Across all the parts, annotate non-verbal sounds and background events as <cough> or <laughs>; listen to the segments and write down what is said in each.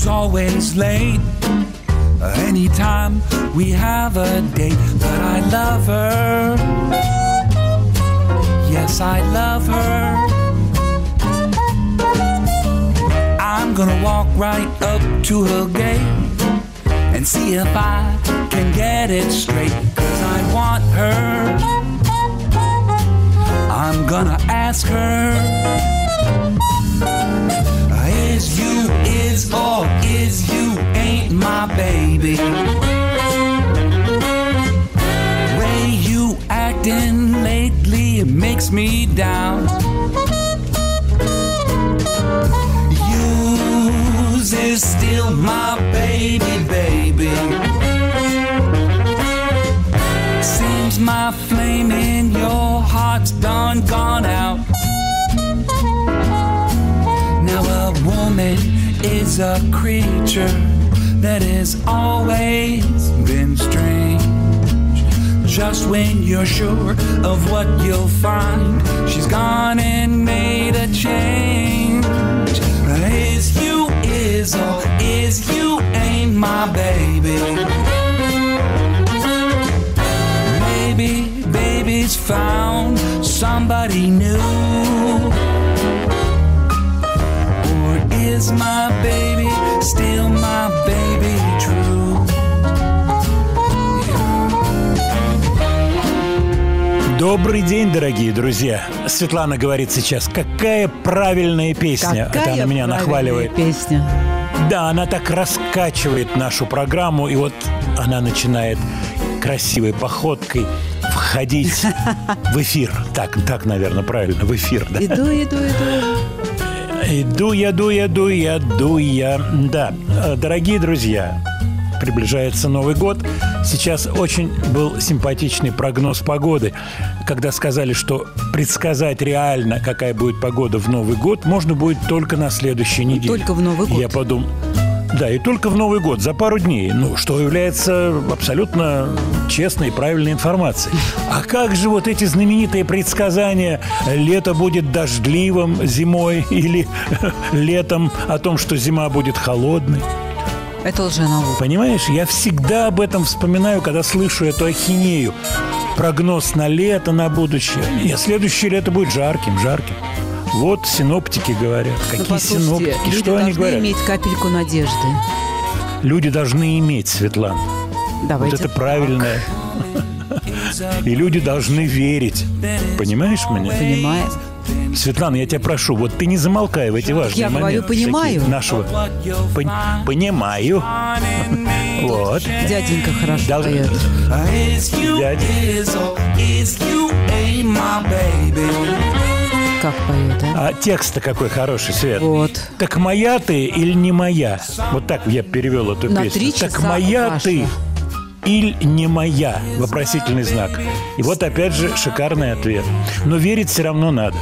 Who's always late. Anytime we have a date, but I love her. Yes, I love her. I'm gonna walk right up to her gate and see if I can get it straight. Cause I want her. I'm gonna ask her. Is or is you ain't my baby? Way you acting lately makes me down. Use is still my baby, baby. Seems my flame in your heart's done gone out. Now a woman is a creature that has always been strange. Just when you're sure of what you'll find, she's gone and made a change. Is you is or is you ain't my baby? Maybe baby's found somebody new. Is my baby still my baby true? Добрый день, дорогие друзья. Светлана говорит сейчас, какая правильная песня. Какая Это она меня нахваливает. песня. Да, она так раскачивает нашу программу, и вот она начинает красивой походкой входить <laughs> в эфир. Так, так, наверное, правильно, в эфир. Да. Иду, иду, иду. Иду я, ду я, ду я, ду я. Да, э, дорогие друзья, приближается Новый год. Сейчас очень был симпатичный прогноз погоды, когда сказали, что предсказать реально, какая будет погода в Новый год, можно будет только на следующей неделе. Только в Новый год. Я подумал, да, и только в Новый год, за пару дней. Ну, что является абсолютно честной и правильной информацией. А как же вот эти знаменитые предсказания «лето будет дождливым зимой» <laughs> или <laughs> «летом о том, что зима будет холодной»? Это лженаука. Понимаешь, я всегда об этом вспоминаю, когда слышу эту ахинею. Прогноз на лето, на будущее. Нет, следующее лето будет жарким, жарким. Вот синоптики говорят. Какие синоптики? люди Что они должны говорят? иметь капельку надежды. Люди должны иметь, Светлана. Давайте. Вот это правильное. И люди должны верить. Понимаешь меня? Понимаем. Светлана, я тебя прошу, вот ты не замолкай в эти важные Я говорю, моменты. понимаю. такие Нашего. Пон- Понимаю. Вот. Дяденька хорошо Должны- поет. Is Как поет, а? А текст-то какой хороший, Свет. Вот. Так моя ты или не моя? Вот так я перевел эту На песню. три так часа моя Паша. ты или не моя? Вопросительный знак. И вот опять же шикарный ответ. Но верить все равно надо.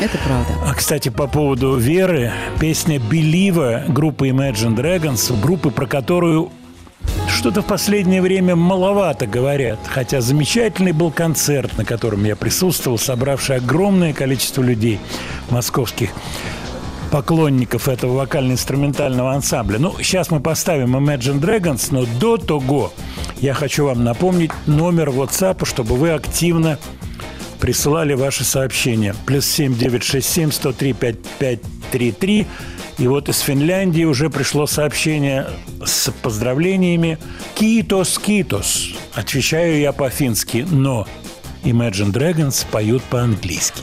Это правда. А, кстати, по поводу веры, песня «Белива» группы Imagine Dragons, группы, про которую что-то в последнее время маловато говорят. Хотя замечательный был концерт, на котором я присутствовал, собравший огромное количество людей московских поклонников этого вокально-инструментального ансамбля. Ну, сейчас мы поставим Imagine Dragons, но до того я хочу вам напомнить номер WhatsApp, чтобы вы активно присылали ваши сообщения. Плюс 7 967 103 5533. И вот из Финляндии уже пришло сообщение с поздравлениями. Китос, китос. Отвечаю я по-фински, но Imagine Dragons поют по-английски.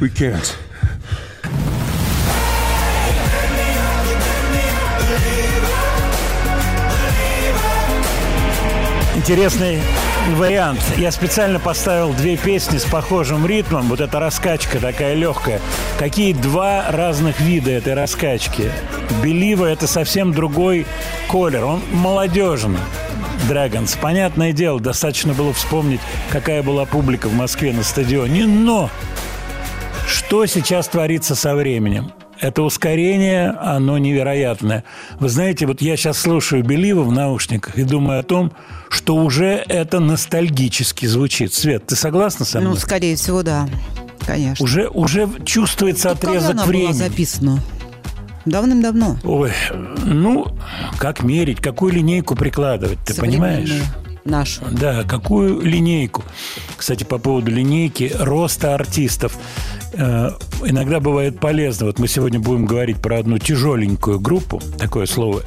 We can't. Интересный вариант. Я специально поставил две песни с похожим ритмом. Вот эта раскачка такая легкая. Какие два разных вида этой раскачки. Белива – это совсем другой колер. Он молодежный. Драгонс. Понятное дело, достаточно было вспомнить, какая была публика в Москве на стадионе. Но что сейчас творится со временем? Это ускорение, оно невероятное. Вы знаете, вот я сейчас слушаю Белива в наушниках и думаю о том, что уже это ностальгически звучит. Свет, ты согласна со мной? Ну, скорее всего, да. Конечно. Уже, уже чувствуется Когда отрезок она времени. была записана? Давным-давно. Ой, ну, как мерить, какую линейку прикладывать, ты понимаешь? Нашу. Да, какую линейку? Кстати, по поводу линейки роста артистов. Э, иногда бывает полезно. Вот мы сегодня будем говорить про одну тяжеленькую группу. Такое слово,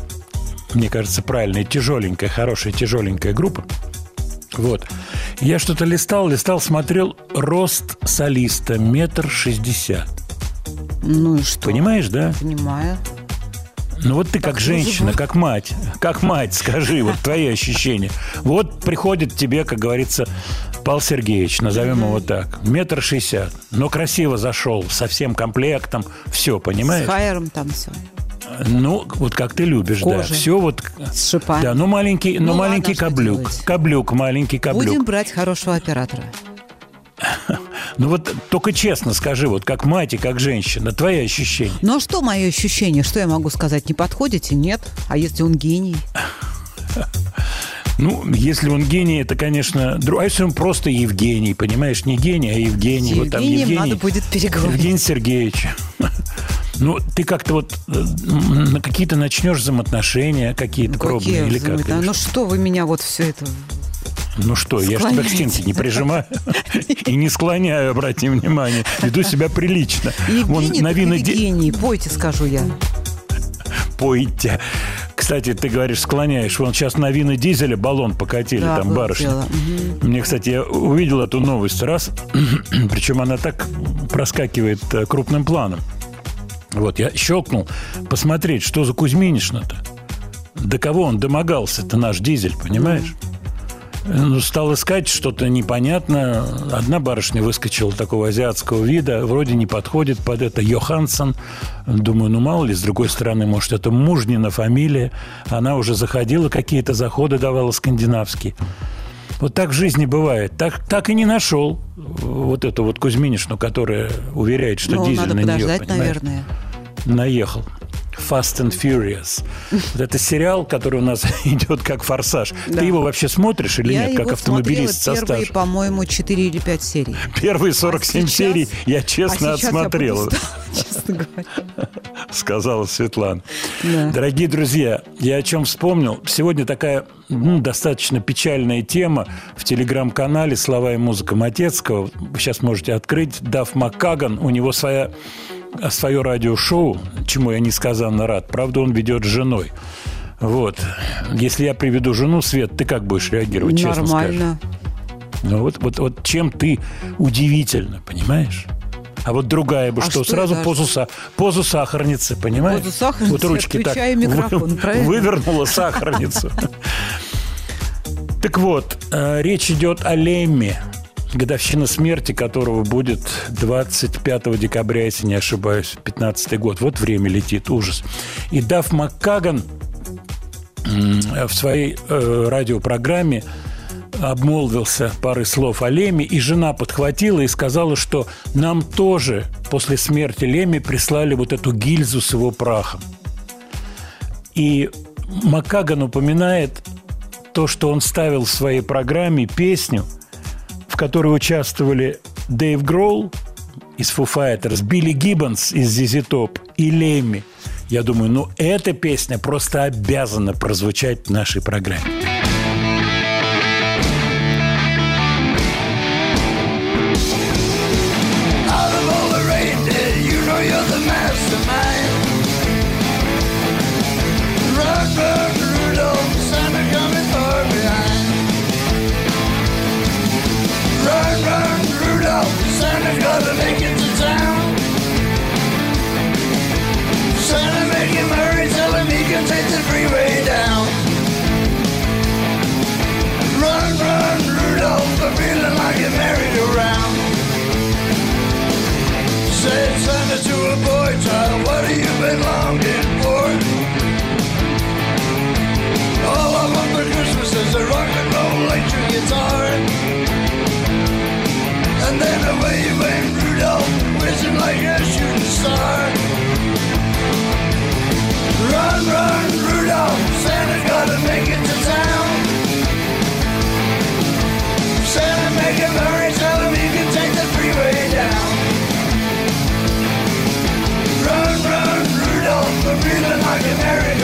мне кажется, правильное. Тяжеленькая, хорошая тяжеленькая группа. Вот. Я что-то листал, листал, смотрел. Рост солиста метр шестьдесят. Ну и что? Понимаешь, да? Понимаю. Ну вот ты как женщина, как мать, как мать, скажи, вот твои ощущения. Вот приходит тебе, как говорится, Павел Сергеевич, назовем его так, метр шестьдесят, но красиво зашел, со всем комплектом, все, С понимаешь? хайером там все. Ну, вот как ты любишь, да, Кожей. все вот... С шипами. Да, ну маленький, ну, Ну, маленький ладно, делать? каблук, маленький каблук. Будем брать хорошего оператора. Ну вот только честно скажи, вот как мать и как женщина, твои ощущения. Ну а что мое ощущение? Что я могу сказать? Не подходите? Нет. А если он гений? Ну, если он гений, это, конечно... А если он просто Евгений, понимаешь? Не гений, а Евгений. С вот там Евгений, надо будет переговорить. Евгений Сергеевич. Ну, ты как-то вот э, на какие-то начнешь взаимоотношения какие-то Ну, пробные какие или как? Ну что вы меня вот все это... Ну что, я же тебя к стенке не прижимаю и не склоняю, обрати внимание. Веду себя прилично. Евгений, так Евгений, пойте, скажу я. Пойте. Кстати, ты говоришь, склоняешь. Вон сейчас на вина дизеля баллон покатили, Да, там дело. Мгм. Мне, кстати, я увидел эту новость раз, <clears throat> причем она так проскакивает э, крупным планом. Вот, я щелкнул посмотреть, что за Кузьминишна-то. До кого он домогался-то, наш дизель, понимаешь? Ну, стал искать что-то непонятное. Одна барышня выскочила такого азиатского вида, вроде не подходит под это. Йоханссон. Думаю, ну мало ли, с другой стороны, может, это мужнина фамилия. Она уже заходила, какие-то заходы давала скандинавские. Вот так в жизни бывает. Так, так и не нашел вот эту вот Кузьминишну, которая уверяет, что Ну, дизель надо на нее, понимаешь? наверное. наехал. Fast and Furious. Вот это сериал, который у нас <laughs> идет как форсаж. Да. Ты его вообще смотришь или я нет, как автомобилист со первые, по-моему, 4 или 5 серий. Первые 47 А сейчас- серий я честно а отсмотрел, Я подустала, <laughs> честно говоря. <laughs> сказала Светлана. Да. Дорогие друзья, я о чем вспомнил. Сегодня такая ну, достаточно печальная тема в телеграм-канале «Слова и музыка Матецкого». Сейчас можете открыть. Дав Маккаган, у него своя, свое радиошоу, чему я несказанно рад. Правда, он ведет с женой. Вот. Если я приведу жену, Свет, ты как будешь реагировать, честно скажи? Нормально. Ну, вот, вот, вот чем ты удивительно, понимаешь? А вот другая бы А что, что сразу это? позу, са- позу сахарницы, понимаешь? Позу сахарницы, вот ручки так микрофон, вы- правильно? вывернула сахарницу. <laughs> Так вот, э, речь идет о Лемме, годовщина смерти которого будет 25 декабря, если не ошибаюсь, 15 год. Вот время летит, ужас. И Дав Маккаган в своей э, радиопрограмме обмолвился парой слов о Леме, и жена подхватила и сказала, что нам тоже после смерти Леми прислали вот эту гильзу с его прахом. И Макаган упоминает то, что он ставил в своей программе песню, в которой участвовали Дэйв Гроул из Foo Fighters, Билли Гиббонс из ZZ Top и Лемми. Я думаю, ну эта песня просто обязана прозвучать в нашей программе. Said Santa to a boy child, what have you been longing for? All I want for Christmas is a rock and roll electric guitar. And then away went Rudolph, whizzing like a shooting star. Run, run, Rudolph, Santa's gotta make it gonna market Mary.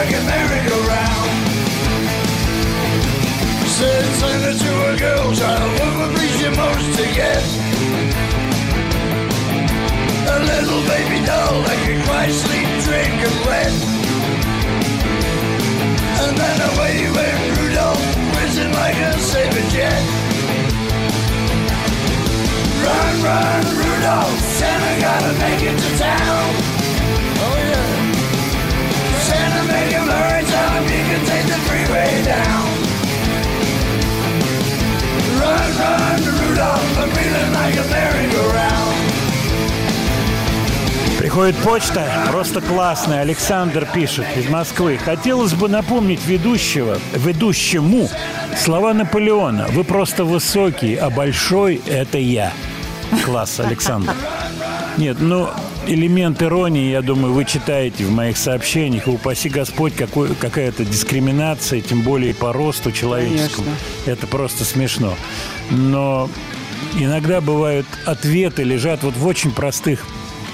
Like a merry-go-round. Said Santa to a girl child, what would please you most to get? A little baby doll that can cry, sleep, drink, and wet. And then away went Rudolph, whizzing like a saber jet. Run, run, Rudolph, Santa gotta make it to town. Приходит почта, просто классная. Александр пишет из Москвы. Хотелось бы напомнить ведущего, ведущему слова Наполеона. Вы просто высокий, а большой – это я. Класс, Александр. Нет, ну, элемент иронии, я думаю, вы читаете в моих сообщениях. И упаси Господь, какой, какая-то дискриминация, тем более по росту человеческому. Конечно. Это просто смешно. Но иногда бывают ответы лежат вот в очень простых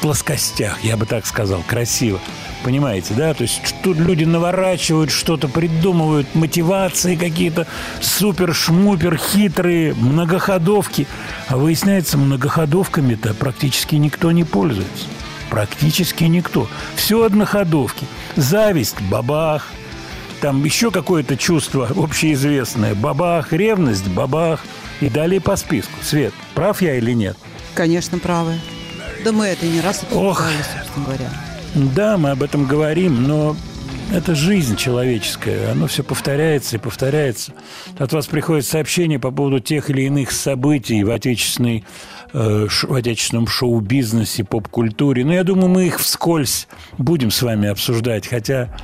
плоскостях, я бы так сказал, красиво. Понимаете, да? То есть тут люди наворачивают, что-то придумывают, мотивации какие-то супер-шмупер, хитрые, многоходовки. А выясняется, многоходовками-то практически никто не пользуется. Практически никто. Все одноходовки. Зависть – бабах. Там еще какое-то чувство общеизвестное. Бабах, ревность, бабах. И далее по списку. Свет, прав я или нет? Конечно, правы. Да мы это не раз обсуждали, собственно говоря. Да, мы об этом говорим, но это жизнь человеческая. Оно все повторяется и повторяется. От вас приходит сообщение по поводу тех или иных событий в отечественной э, в отечественном шоу-бизнесе, поп-культуре. Но я думаю, мы их вскользь будем с вами обсуждать. Хотя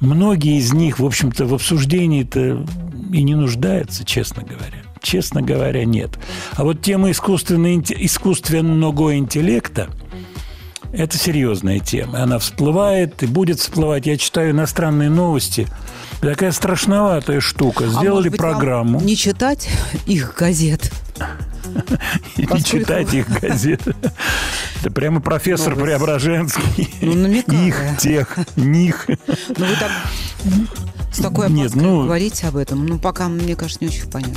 многие из них, в общем-то, в обсуждении-то и не нуждаются, честно говоря. Честно говоря, нет. А вот тема искусственного, инте- искусственного интеллекта – это серьезная тема. Она всплывает и будет всплывать. Я читаю иностранные новости. Такая страшноватая штука. А Сделали может быть, программу. Не читать их газет. и <laughs> не читать их газеты. Это прямо профессор. Преображенский. Ну. Их, тех, них. Ну, вы так с такой Нет, опаской ну- говорите об этом. Ну, пока, мне кажется, не очень понятно.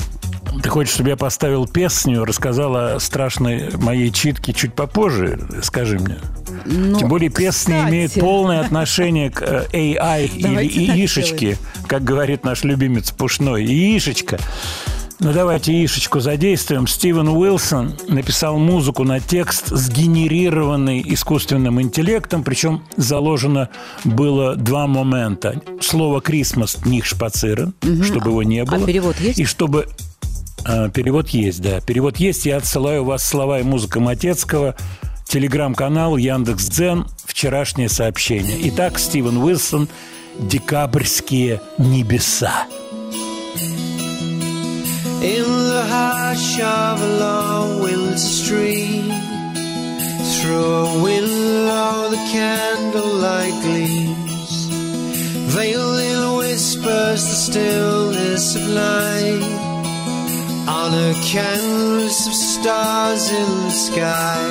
Ты хочешь, чтобы я поставил песню, рассказал о страшной моей читке чуть попозже? Скажи мне. Ну, Тем более песня кстати. имеет полное отношение к AI или яишечке, как говорит наш любимец Пушной. Яишечка. Ну, давайте яишечку задействуем. Стивен Уилсон написал музыку на текст, сгенерированный искусственным интеллектом, причем заложено было два момента. Слово «Крисмас» них шпацирен, чтобы его не было. А перевод есть? И чтобы... А, перевод есть, да. Перевод есть. Я отсылаю вас слова и музыка Матецкого. Телеграм-канал Яндекс.Дзен. Вчерашнее сообщение. Итак, Стивен Уилсон. Декабрьские небеса. In the hush of a long winter street, through a window the candlelight gleams, veiled whispers the stillness of night, on a canvas of stars in the sky.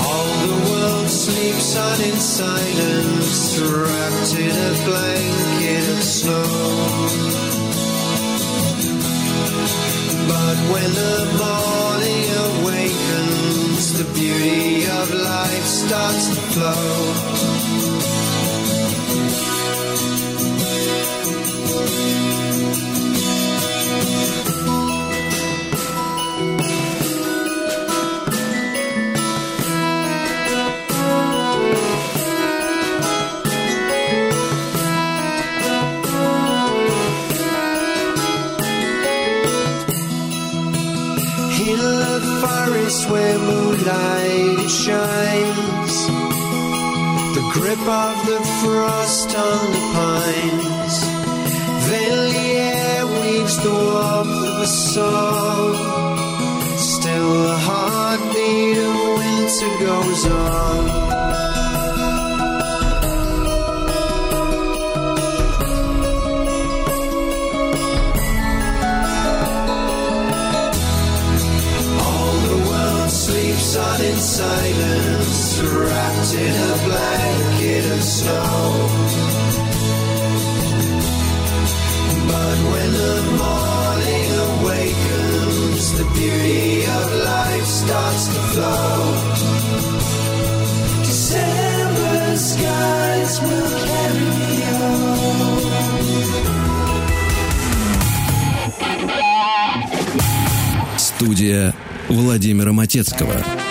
All the world sleeps on in silence, wrapped in a blanket of snow. But when the morning the beauty of life starts to flow. Where moonlight shines, the grip of the frost on the pines. Then the air weaves the warmth of a song. Still the heartbeat of winter goes on. silence wrapped in a blanket of snow. But when the morning awakens, the beauty of life starts to flow. December skies will carry me home. Студия Владимира Матецкого.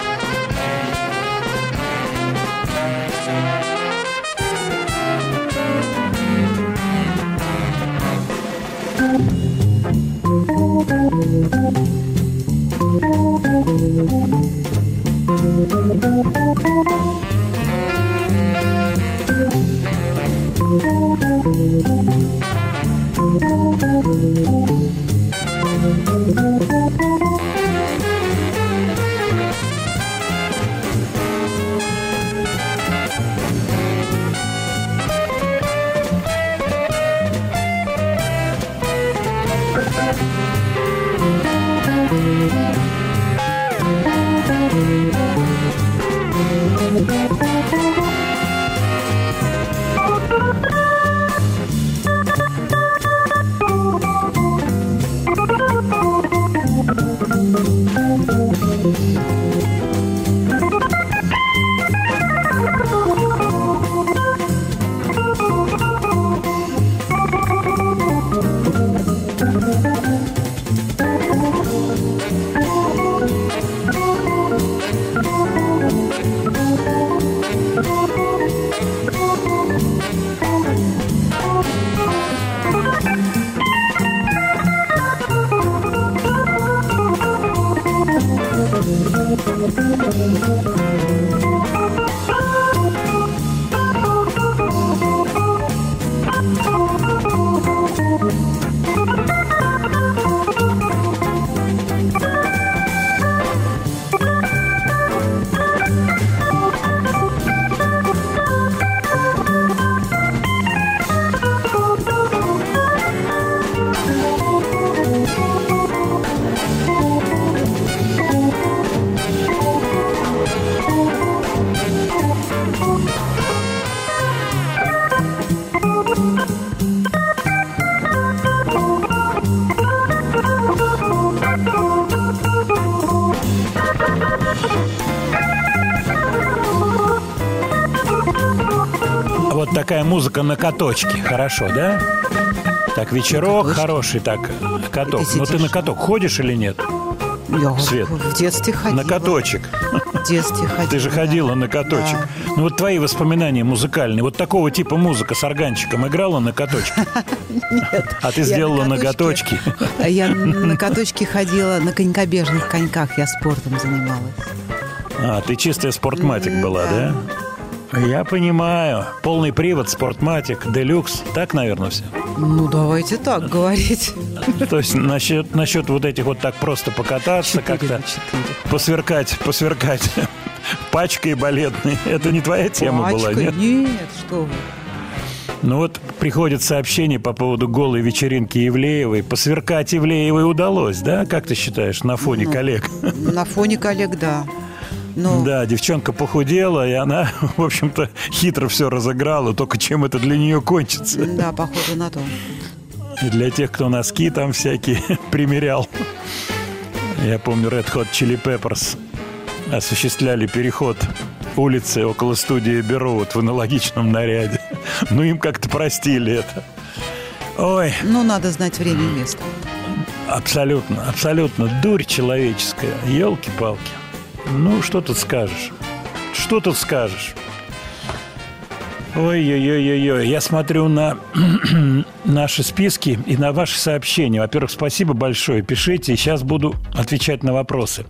Музыка на каточке. Хорошо, да? Так, вечерок каточке? хороший, так, каток. Ты Ну ты сидишь. на каток ходишь или нет? Я Свет. в детстве ходила. На каточек. В детстве ходила. Ты же да. ходила на каточек. Да. Ну вот твои воспоминания музыкальные. Вот такого типа музыка с органчиком играла на каточке? А ты сделала на ноготочки. А Я на каточке ходила, на конькобежных коньках я спортом занималась. А, ты чистая спортматик была, да? Я понимаю. Полный привод, спортматик, делюкс. Так, наверное, все. Ну, давайте так говорить. То есть насчет, насчет вот этих вот так просто покататься, как-то посверкать, посверкать пачкой балетной. Это не твоя тема была, Пачкой? нет? Нет, что вы. Ну вот приходит сообщение по поводу голой вечеринки Евлеевой. Посверкать Евлеевой удалось, да? Как ты считаешь, на фоне Ну, коллег? На фоне коллег, да. Ну, Да, девчонка похудела, и она, <laughs> в общем-то, хитро все разыграла. Только чем это для нее кончится? да, похоже на то. И для тех, кто носки там всякие <laughs> примерял. Я помню, Red Hot Chili Peppers осуществляли переход улицы около студии Берут в аналогичном наряде. <laughs> Ну, им как-то простили это. Ой, Ну, надо знать время и место. абсолютно, абсолютно дурь человеческая. Елки-палки. Ну, что тут скажешь? Что тут скажешь? Ой-ой-ой-ой-ой. Я смотрю на <clears throat> наши списки и на ваши сообщения. Во-первых, спасибо большое. Пишите, сейчас буду отвечать на вопросы.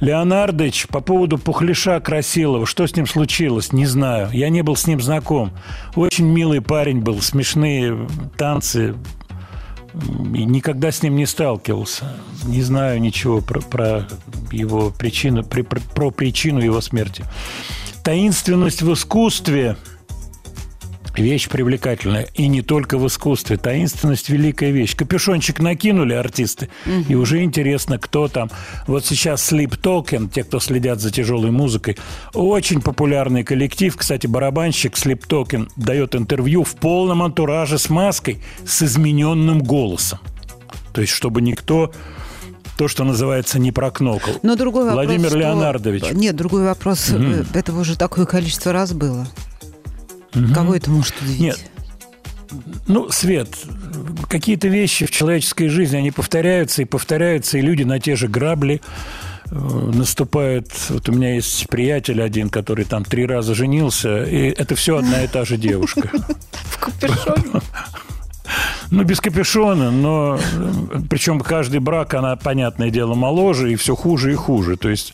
Леонардович, по поводу Пухлиша Красилова. Что с ним случилось? Не знаю. Я не был с ним знаком. Очень милый парень был, смешные танцы. И никогда с ним не сталкивался. Не знаю ничего про, про его причину, при- про, причину его смерти. Таинственность в искусстве вещь привлекательная. И не только в искусстве. Таинственность – великая вещь. Капюшончик накинули артисты, и уже интересно, кто там. Вот сейчас Sleep Token, те, кто следят за тяжелой музыкой, очень популярный коллектив. Кстати, барабанщик Sleep Token дает интервью в полном антураже с маской, с измененным голосом. То есть, чтобы никто то, что называется, не прокнокал. Но другой вопрос, Владимир что- Леонардович. Нет, другой вопрос. э, Этого уже такое количество раз было. Кого это может удивить? Нет. Ну, Свет, какие-то вещи в человеческой жизни, они повторяются и повторяются, и люди на те же грабли э, наступает... Вот у меня есть приятель один, который там три раза женился, и это все одна и та же девушка. <laughs> В капюшоне. <laughs> Ну, без капюшона, но э, причем каждый брак, она, понятное дело, моложе, и все хуже и хуже. То есть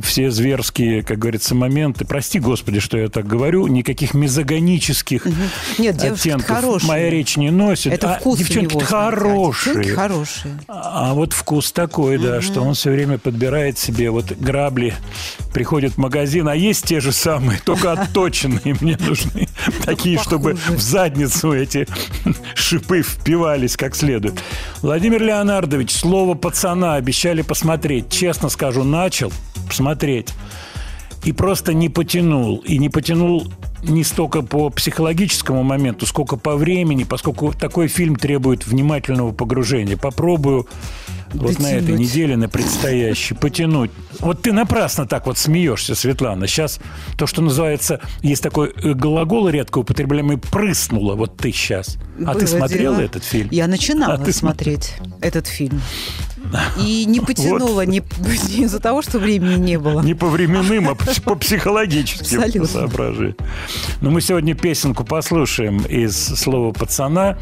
все зверские, как говорится, моменты. Прости, Господи, что я так говорю, никаких мизогонических Нет, девушки оттенков хорошие. моя речь не носит. Это А вкус девчонки него, хорошие. Девчонки хорошие. А вот вкус такой, да, что он все время подбирает себе вот грабли, приходит в магазин, а есть те же самые, только отточенные мне нужны. <laughs> Такие, чтобы в задницу эти шипы впивались как следует. Владимир Леонардович, слово пацана обещали посмотреть. Честно скажу, начал посмотреть и просто не потянул. И не потянул не столько по психологическому моменту, сколько по времени, поскольку такой фильм требует внимательного погружения. Попробую вот на этой неделе, на предстоящей, потянуть. Вот ты напрасно так вот смеешься, Светлана. Сейчас то, что называется, есть такой э, глагол редко употребляемый, прыснула. Вот ты сейчас. А ты смотрела дело. этот фильм? Я начинала А ты смотреть этот фильм. <laughs> И не потянула не, <laughs> не из-за того, что времени не было. Не по временным, а по- по психологическим Абсолютно. соображениям. Но мы сегодня песенку послушаем из слова пацана.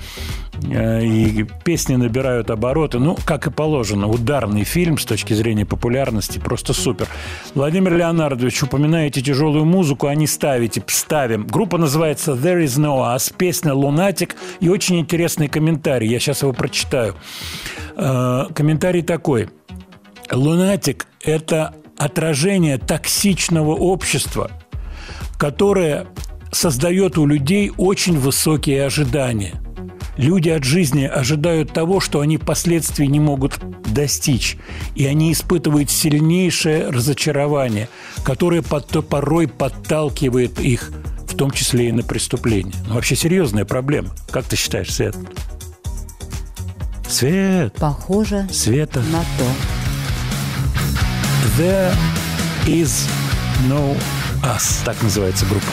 Э, И песни набирают обороты. Ну, как и положено, ударный фильм с точки зрения популярности. Просто супер. Владимир Леонардович, упоминаете тяжелую музыку, а не ставите. Ставим. Группа называется There is no us. Песня «Лунатик». И очень интересный комментарий. Я сейчас его прочитаю. Э, Комментарий такой. Лунатик – это отражение токсичного общества, которое создает у людей очень высокие ожидания. Люди от жизни ожидают того, что они впоследствии не могут достичь. И они испытывают сильнейшее разочарование, которое порой подталкивает их, в том числе и на преступление. Ну, вообще серьезная проблема. Как ты считаешь, Свет? Свет, Похоже Света. на то. There is no us. Так называется группа.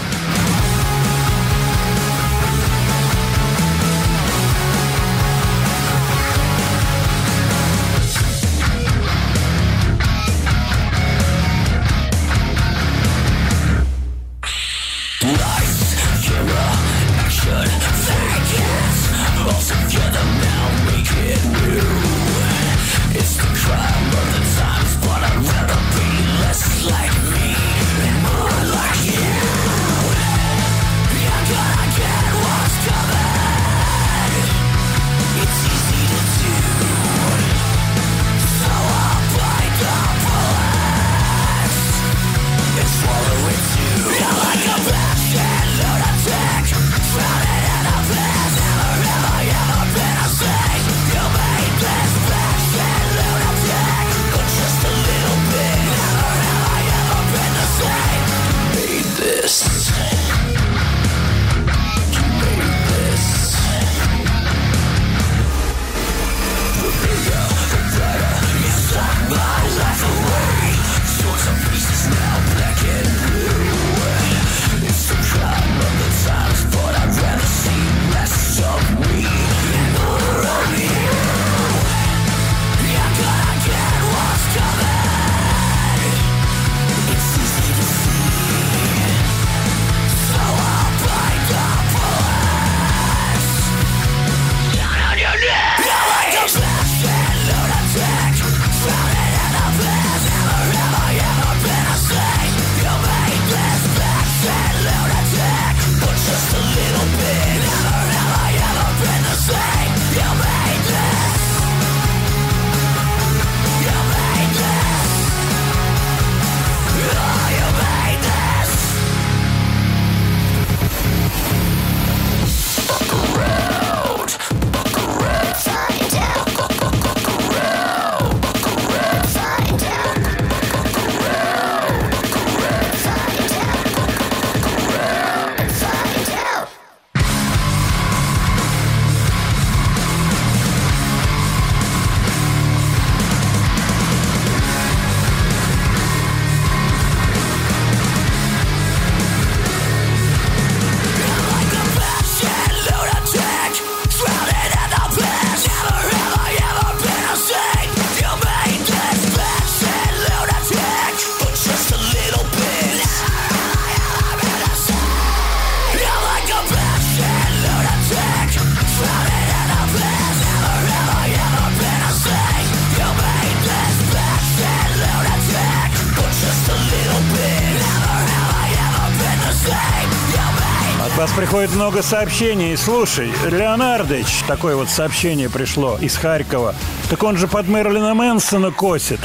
Приходит много сообщений. Слушай, Леонардович, такое вот сообщение пришло из Харькова. Так он же под Мерлина Мэнсона косит.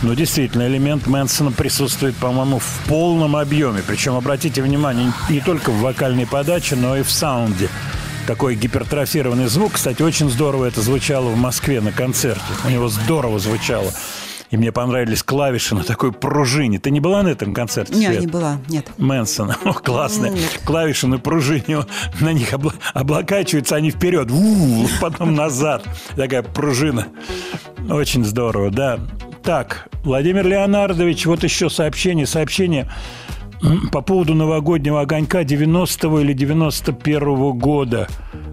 Ну, действительно, элемент Мэнсона присутствует, по-моему, в полном объеме. Причем, обратите внимание, не только в вокальной подаче, но и в саунде. Такой гипертрофированный звук. Кстати, очень здорово это звучало в Москве на концерте. У него здорово звучало. И мне понравились клавиши на такой пружине. Ты не была на этом концерте? Не, Свет? не была, нет. Мэнсона. О, классные. Нет. Клавиши на пружине. На них обла- облокачиваются они вперед. Потом назад. Такая пружина. Очень здорово, да. Так, Владимир Леонардович, вот еще сообщение. Сообщение по поводу новогоднего огонька 90-го или 91-го года.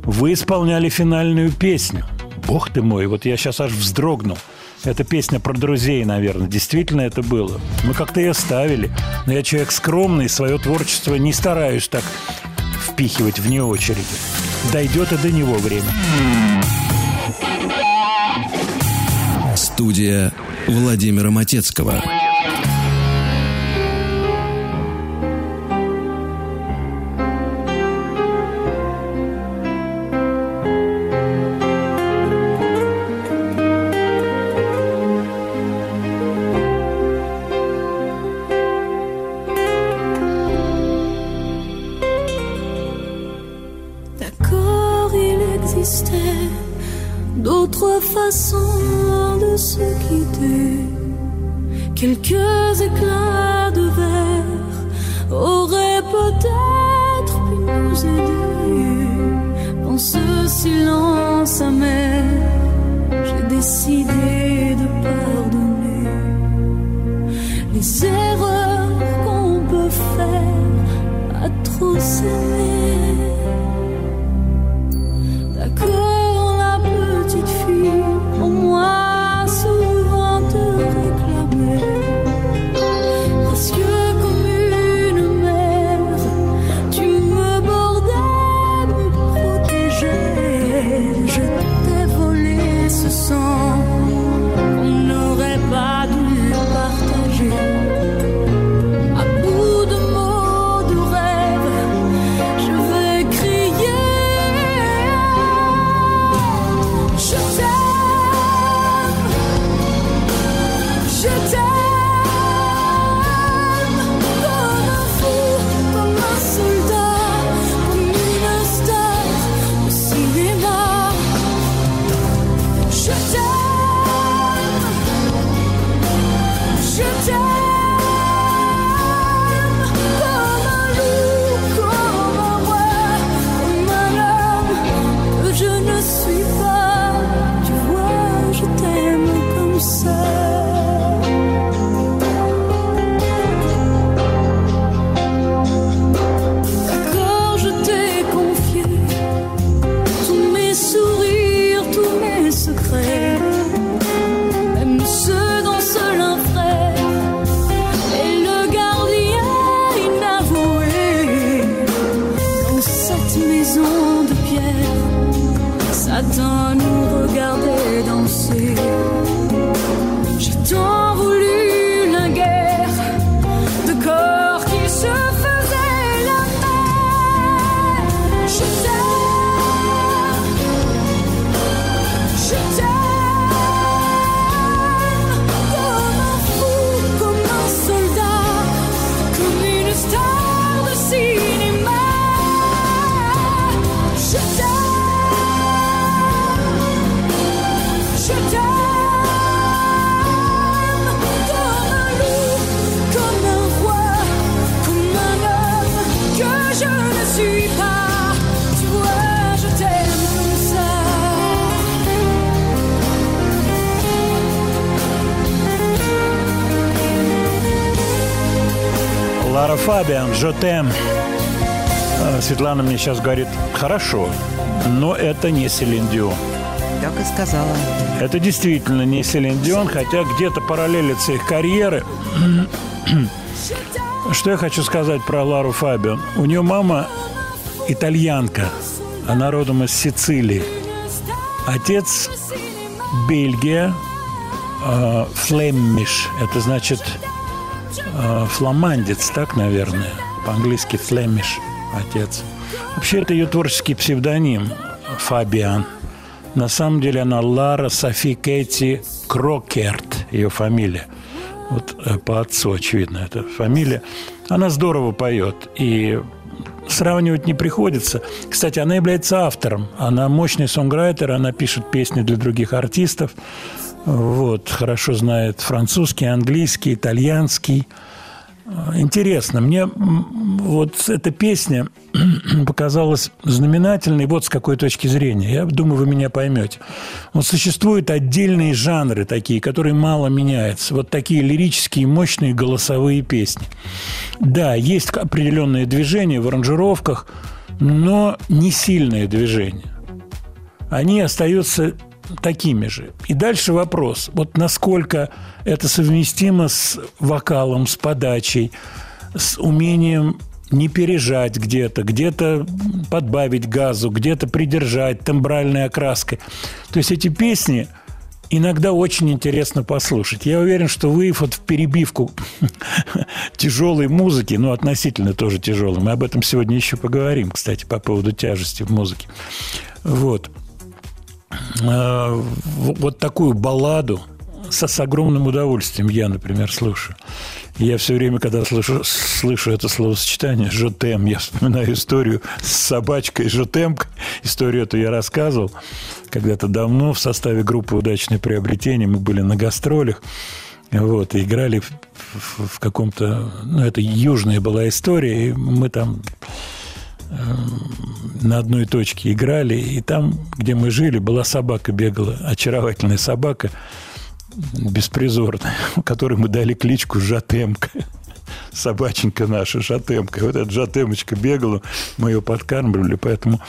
Вы исполняли финальную песню. Бог ты мой, вот я сейчас аж вздрогнул. Это песня про друзей, наверное. Действительно это было. Мы как-то ее ставили. Но я человек скромный, свое творчество не стараюсь так впихивать вне очереди. Дойдет и до него время. Студия Владимира Матецкого. Façons de se quitter. Quelques éclats de verre auraient peut-être pu nous aider. Dans ce silence amer, j'ai décidé de pardonner les erreurs qu'on peut faire à trop s'aimer. moi Жотем. А, Светлана мне сейчас говорит, хорошо, но это не Селин Дион. Так и сказала. Это действительно не Селин Дион, хотя где-то параллелятся их карьеры. <clears throat> Что я хочу сказать про Лару Фабиан? У нее мама итальянка, она родом из Сицилии. Отец Бельгия, э, флеммиш, это значит э, фламандец, так, наверное, по-английски флемиш, отец. Вообще, это ее творческий псевдоним Фабиан. На самом деле она Лара Софи Кэти Крокерт, ее фамилия. Вот э, по отцу, очевидно, это фамилия. Она здорово поет. И сравнивать не приходится. Кстати, она является автором. Она мощный сонграйтер, она пишет песни для других артистов. Вот, хорошо знает французский, английский, итальянский. Интересно, мне вот эта песня <clears throat> показалась знаменательной вот с какой точки зрения. Я думаю, вы меня поймете. Вот существуют отдельные жанры такие, которые мало меняются. Вот такие лирические, мощные голосовые песни. Да, есть определенные движения в аранжировках, но не сильные движения. Они остаются такими же. И дальше вопрос, вот насколько это совместимо с вокалом, с подачей, с умением не пережать где-то, где-то подбавить газу, где-то придержать тембральной окраской. То есть эти песни иногда очень интересно послушать. Я уверен, что вы вот в перебивку <laughs> тяжелой музыки, ну, относительно тоже тяжелой, мы об этом сегодня еще поговорим, кстати, по поводу тяжести в музыке. Вот. А, вот такую балладу со, с огромным удовольствием я, например, слушаю. Я все время, когда слышу, слышу это словосочетание «жотем», я вспоминаю историю с собачкой «жотемкой». Историю эту я рассказывал когда-то давно в составе группы «Удачное приобретение». Мы были на гастролях. Вот, и играли в, в, в каком-то... Ну, это южная была история, и мы там Эм, на одной точке играли, и там, где мы жили, была собака бегала, очаровательная собака, беспризорная, <laughs> которой мы дали кличку Жатемка. Собаченька наша, Жатемка. Вот эта Жатемочка бегала, мы ее подкармливали, поэтому,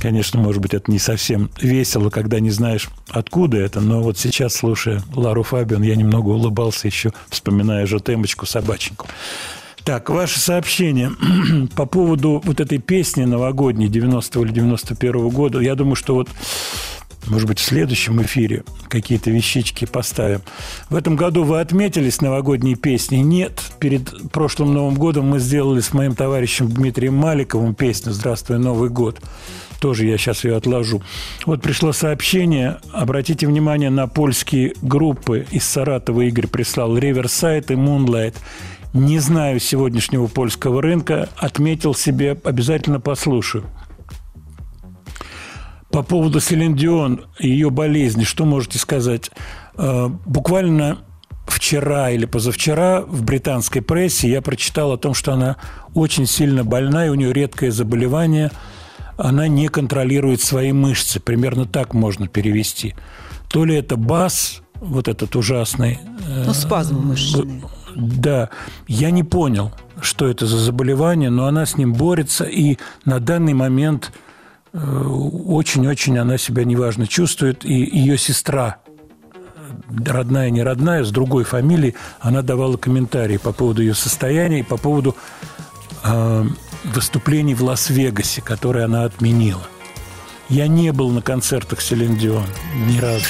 конечно, может быть, это не совсем весело, когда не знаешь, откуда это, но вот сейчас, слушая Лару Фабиан, я немного улыбался еще, вспоминая Жатемочку, собаченьку. Так, ваше сообщение <clears throat> по поводу вот этой песни новогодней 90 или 91 -го года. Я думаю, что вот может быть, в следующем эфире какие-то вещички поставим. В этом году вы отметились новогодние песни? Нет. Перед прошлым Новым годом мы сделали с моим товарищем Дмитрием Маликовым песню «Здравствуй, Новый год». Тоже я сейчас ее отложу. Вот пришло сообщение. Обратите внимание на польские группы из Саратова. Игорь прислал «Riverside» и «Moonlight». Не знаю сегодняшнего польского рынка, отметил себе, обязательно послушаю. По поводу Селин Дион и ее болезни, что можете сказать? Э, буквально вчера или позавчера в британской прессе я прочитал о том, что она очень сильно больна, и у нее редкое заболевание. Она не контролирует свои мышцы. Примерно так можно перевести. То ли это бас, вот этот ужасный... Ну, спазм мышечный. Да, я не понял, что это за заболевание, но она с ним борется, и на данный момент э, очень-очень она себя неважно чувствует, и ее сестра, родная, не родная, с другой фамилией, она давала комментарии по поводу ее состояния и по поводу э, выступлений в Лас-Вегасе, которые она отменила. Я не был на концертах Селин Дион ни разу.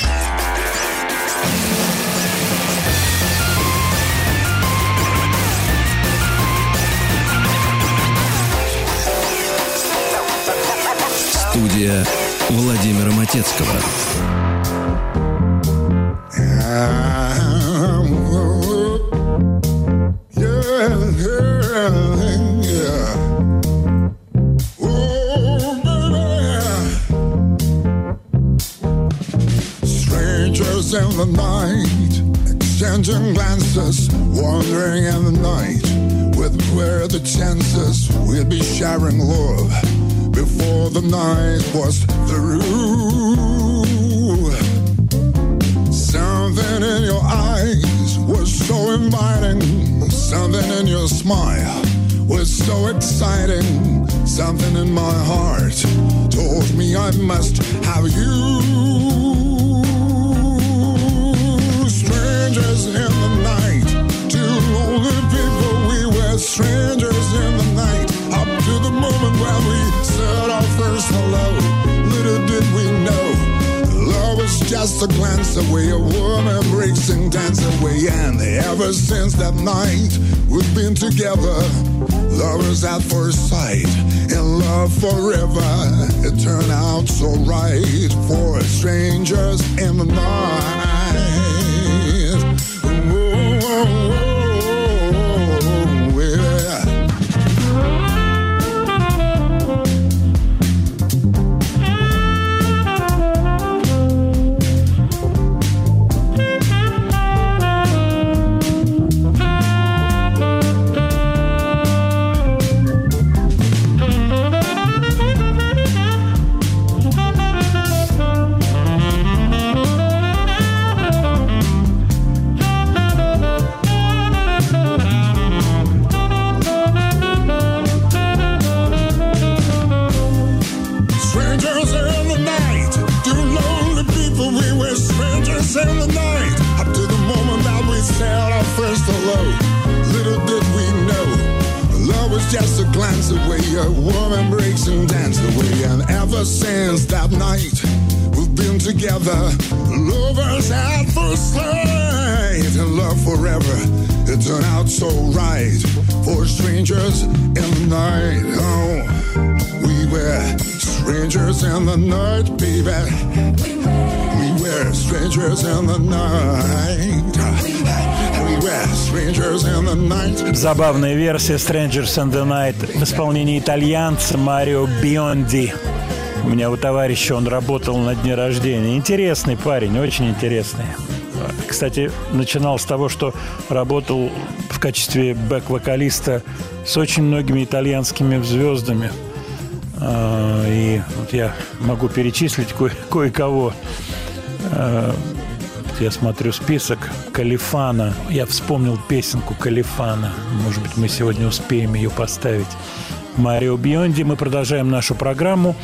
Студия Владимира Матецкого. In the night, exchanging glances, wandering in the night. With where the chances we'll be sharing love before the night was through. Something in your eyes was so inviting, something in your smile was so exciting, something in my heart told me I must have you. Strangers in the night, two lonely people, we were strangers in the night, up to the moment where we first hello. Little did we know, love was just a glance away, a woman breaks and dance away. And ever since that night, we've been together, lovers at first sight. in love forever. It turned out so right for strangers in the night. Whoa, whoa, whoa, версия Strangers in the Night в исполнении итальянца Марио Бионди. У меня у товарища он работал на дне рождения. Интересный парень, очень интересный. Кстати, начинал с того, что работал в качестве бэк-вокалиста с очень многими итальянскими звездами. А, И вот я могу перечислить кое- кое-кого. А, Я смотрю список Калифана. Я вспомнил песенку Калифана. Может быть, мы сегодня успеем ее поставить. Марио Бионди. Мы продолжаем нашу программу.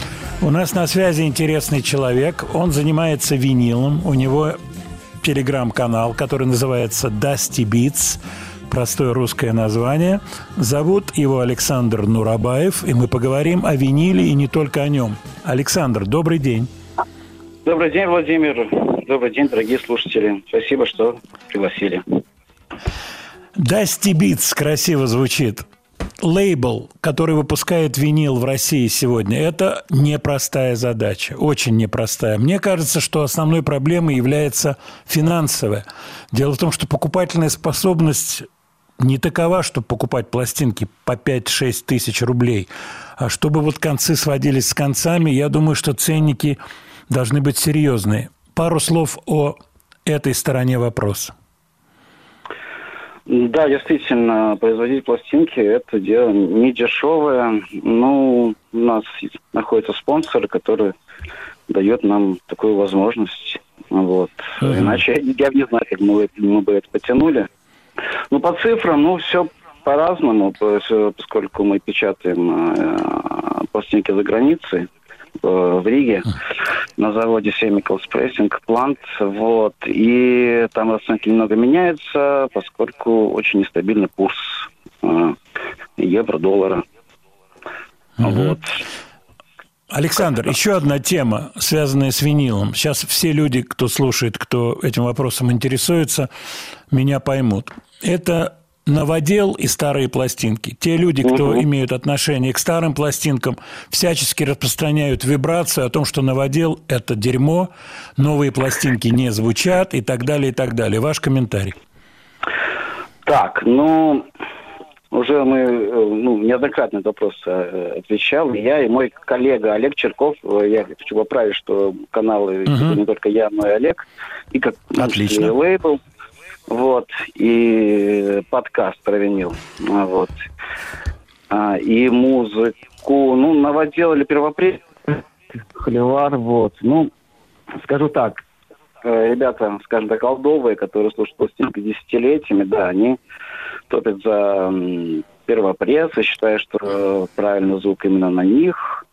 У нас на связи интересный человек. Он занимается винилом. У него телеграм-канал, который называется Dusty Beats. Простое русское название. Зовут его Александр Нурабаев, и мы поговорим о виниле и не только о нем. Александр, добрый день. Добрый день, Владимир. Добрый день, дорогие слушатели. Спасибо, что пригласили. Dusty Beats красиво звучит. Лейбл, который выпускает винил в России сегодня, это непростая задача, очень непростая. Мне кажется, что основной проблемой является финансовая. Дело в том, что покупательная способность не такова, чтобы покупать пластинки по 5-6 тысяч рублей. А чтобы вот концы сводились с концами, я думаю, что ценники должны быть серьезные. Пару слов о этой стороне вопроса. Да, действительно, производить пластинки – это дело не дешевое. Ну, у нас находится спонсор, который дает нам такую возможность. Вот. Мгм. Иначе я, не знаю, как мы, мы бы это потянули. Ну, по цифрам, ну, все по-разному, э, поскольку мы печатаем э, пластинки за границей, в Риге, на заводе Chemicals Pressing Plant, вот, и там расценки немного меняются, поскольку очень нестабильный курс э, евро-доллара. Вот. Александр, еще одна тема, связанная с винилом. Сейчас все люди, кто слушает, кто этим вопросом интересуется, меня поймут. Это новодел и старые пластинки. Те люди, кто Мгм. имеют отношение к старым пластинкам, всячески распространяют вибрацию о том, что новодел – это дерьмо, новые пластинки не звучат и так далее, и так далее. Ваш комментарий. Так, ну, уже мы э, ну, неоднократно этот вопрос э, отвечал. Я и мой коллега Олег Черков, э, я хочу поправить, что каналы Мгм. не только я, но и Олег, и как Отлично. лейбл, вот, и подкаст про винил, а, вот, А, и музыку, ну, новодел или первопред, холивар, вот, ну, скажу так, э, ребята, скажем так, олдовые, которые слушают пластинки десятилетиями, да, они топят за первопресс и считают, что правильный звук именно на них.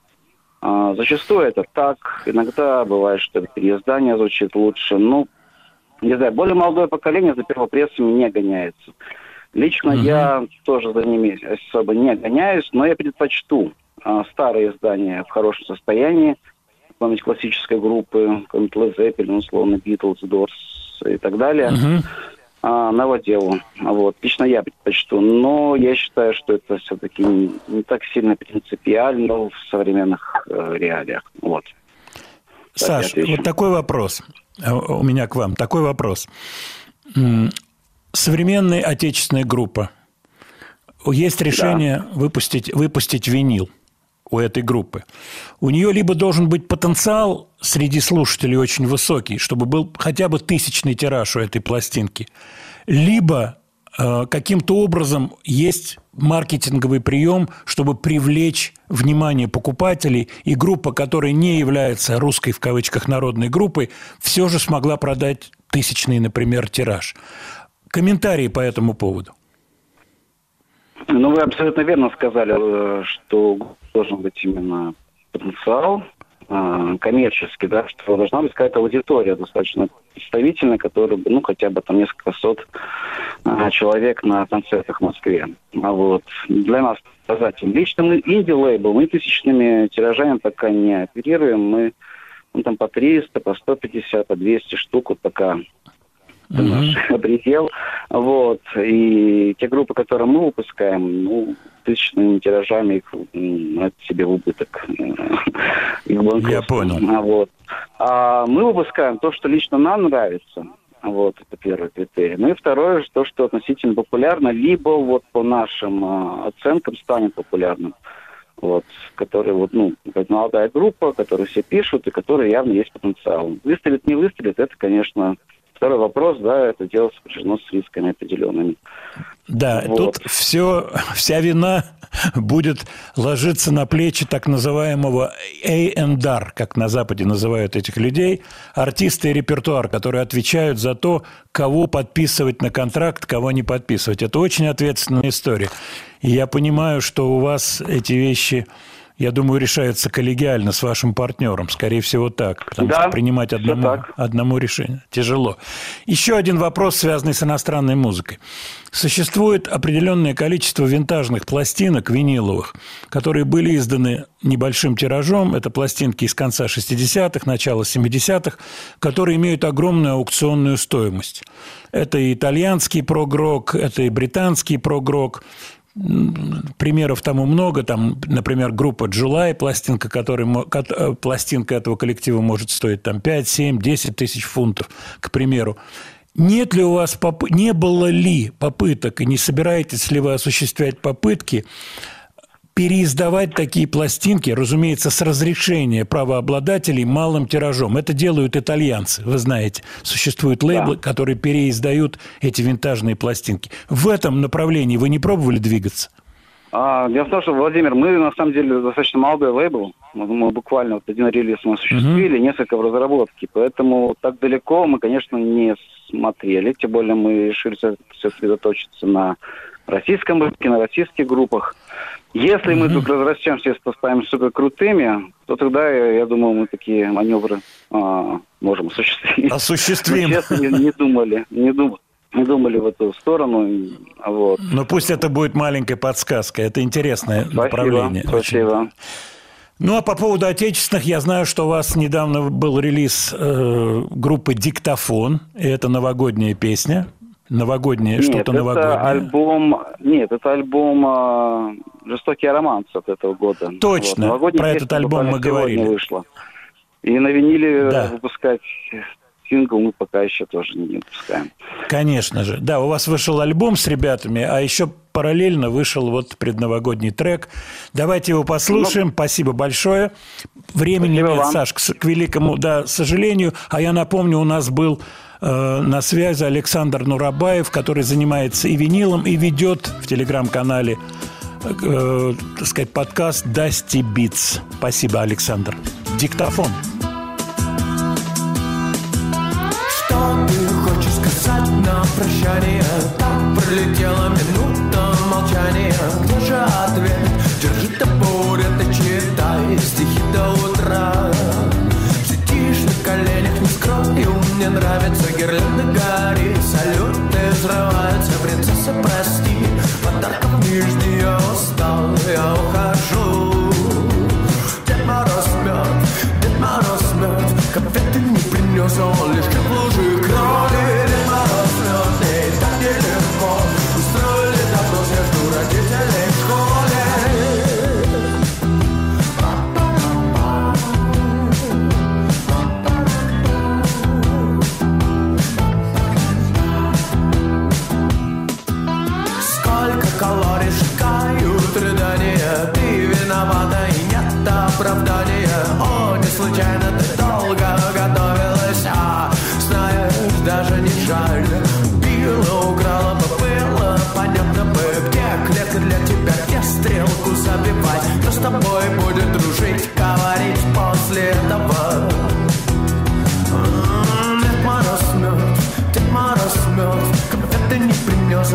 А, зачастую это так. Иногда бывает, что переиздание звучит лучше. Ну, не знаю, более молодое поколение за первопрессами не гоняется. Лично Мгм. я тоже за ними особо не гоняюсь, но я предпочту а, старые издания в хорошем состоянии, какой-нибудь классической группы, какой-нибудь Led Zeppelin, условно, Beatles, Doors и так далее. Мгм. а, новоделу. Вот. Лично я предпочту. Но я считаю, что это все-таки не, не так сильно принципиально в современных э, реалиях. Вот. Саш, вот такой вопрос. Э, У меня к вам такой вопрос. Современная отечественная группа. Есть решение выпустить, выпустить винил у этой группы. У нее либо должен быть потенциал среди слушателей очень высокий, чтобы был хотя бы тысячный тираж у этой пластинки, либо каким-то образом есть маркетинговый прием, чтобы привлечь внимание покупателей, и группа, которая не является русской в кавычках народной группой, все же смогла продать тысячный, например, тираж. Комментарии по этому поводу. Ну, вы абсолютно верно сказали, э, что должен быть именно потенциал э, коммерческий, да, что должна быть какая-то аудитория достаточно представительная, которая, ну, хотя бы там несколько сот э, человек на концертах в Москве. А вот для нас показатель. Лично мы инди-лейбл, мы тысячными тиражами пока не оперируем, мы ну, там по 300, по 150, по 200 штук, вот пока наш предел. Вот. И те группы, которые мы выпускаем, ну, тысячными тиражами их это себе в убыток. Их банкротство. Я понял. А, вот. А мы выпускаем то, что лично нам нравится. Вот, это первый критерий. Ну и второе, то, что относительно популярно, либо вот по нашим а, оценкам станет популярным. Вот, который вот, ну, молодая группа, которую все пишут и которая явно есть потенциал. Выстрелит, не выстрелит, это, конечно, второй вопрос, да, это дело сопряжено с рисками определенными. Да, Вот. тут все, вся вина будет ложиться на плечи так называемого A&R, как на Западе называют этих людей, артисты и репертуар, которые отвечают за то, кого подписывать на контракт, кого не подписывать. Это очень ответственная история. И я понимаю, что у вас эти вещи, я думаю, решаются коллегиально с вашим партнером. Скорее всего, так. Потому Да, что принимать одному, так. одному решение тяжело. Еще один вопрос, связанный с иностранной музыкой. Существует определенное количество винтажных пластинок виниловых, которые были изданы небольшим тиражом. Это пластинки из конца 60-х, начала 70-х, которые имеют огромную аукционную стоимость. Это и итальянский прогрок, это и британский прогрок. Примеров тому много. Там, например, группа July, пластинка, которой, э, пластинка этого коллектива может стоить там 5, 7, 10 тысяч фунтов, к примеру. Нет ли у вас, поп- не было ли попыток, и не собираетесь ли вы осуществлять попытки переиздавать такие пластинки, разумеется, с разрешения правообладателей малым тиражом. Это делают итальянцы, вы знаете. Существуют лейблы, которые переиздают эти винтажные пластинки. В этом направлении вы не пробовали двигаться? А, дело в том, что, Владимир, мы на самом деле достаточно молодой лейбл. Мы, буквально вот один релиз мы осуществили, несколько в разработке. Поэтому так далеко мы, конечно, не смотрели. Тем более мы решили все сосредоточиться на российском рынке, на российских группах. Если мы тут разрастемся и станем супер крутыми, то тогда, я, я думаю, мы такие маневры а, можем осуществить. Осуществим. Мы, честно, не, не думали, не думали. Не думали в эту сторону. а Вот. Но пусть это будет маленькая подсказка. Это интересное Спасибо, направление. Очень. спасибо. Ну, а по поводу отечественных, я знаю, что у вас недавно был релиз э, группы «Диктофон», и это новогодняя песня. Новогодняя, Нет, что-то это новогоднее. альбом... Нет, это альбом а, «Жестокий романс» от этого года. Точно, Новогодняя про этот альбом мы говорили. Вышла. И на виниле Да. выпускать сингл мы пока еще тоже не выпускаем. Конечно же. Да, у вас вышел альбом с ребятами, а еще параллельно вышел вот предновогодний трек. Давайте его послушаем. Спасибо большое. Времени Спасибо нет, вам. Саш, к, к великому да, сожалению. А я напомню, у нас был э, на связи Александр Нурабаев, который занимается и винилом, и ведет в телеграм-канале э, так сказать, подкаст Dusty Beats. Спасибо, Александр. Диктофон. Что ты хочешь сказать на прощание? Так пролетела минута молчания Где же ответ? Держи табурет и читай стихи гирлянда гори Салюты взрываются, принцесса, прости. Подарков не жди, я устал, я ухожу. Дед Мороз мертв, Дед Мороз мертв Конфеты не принес, он лишь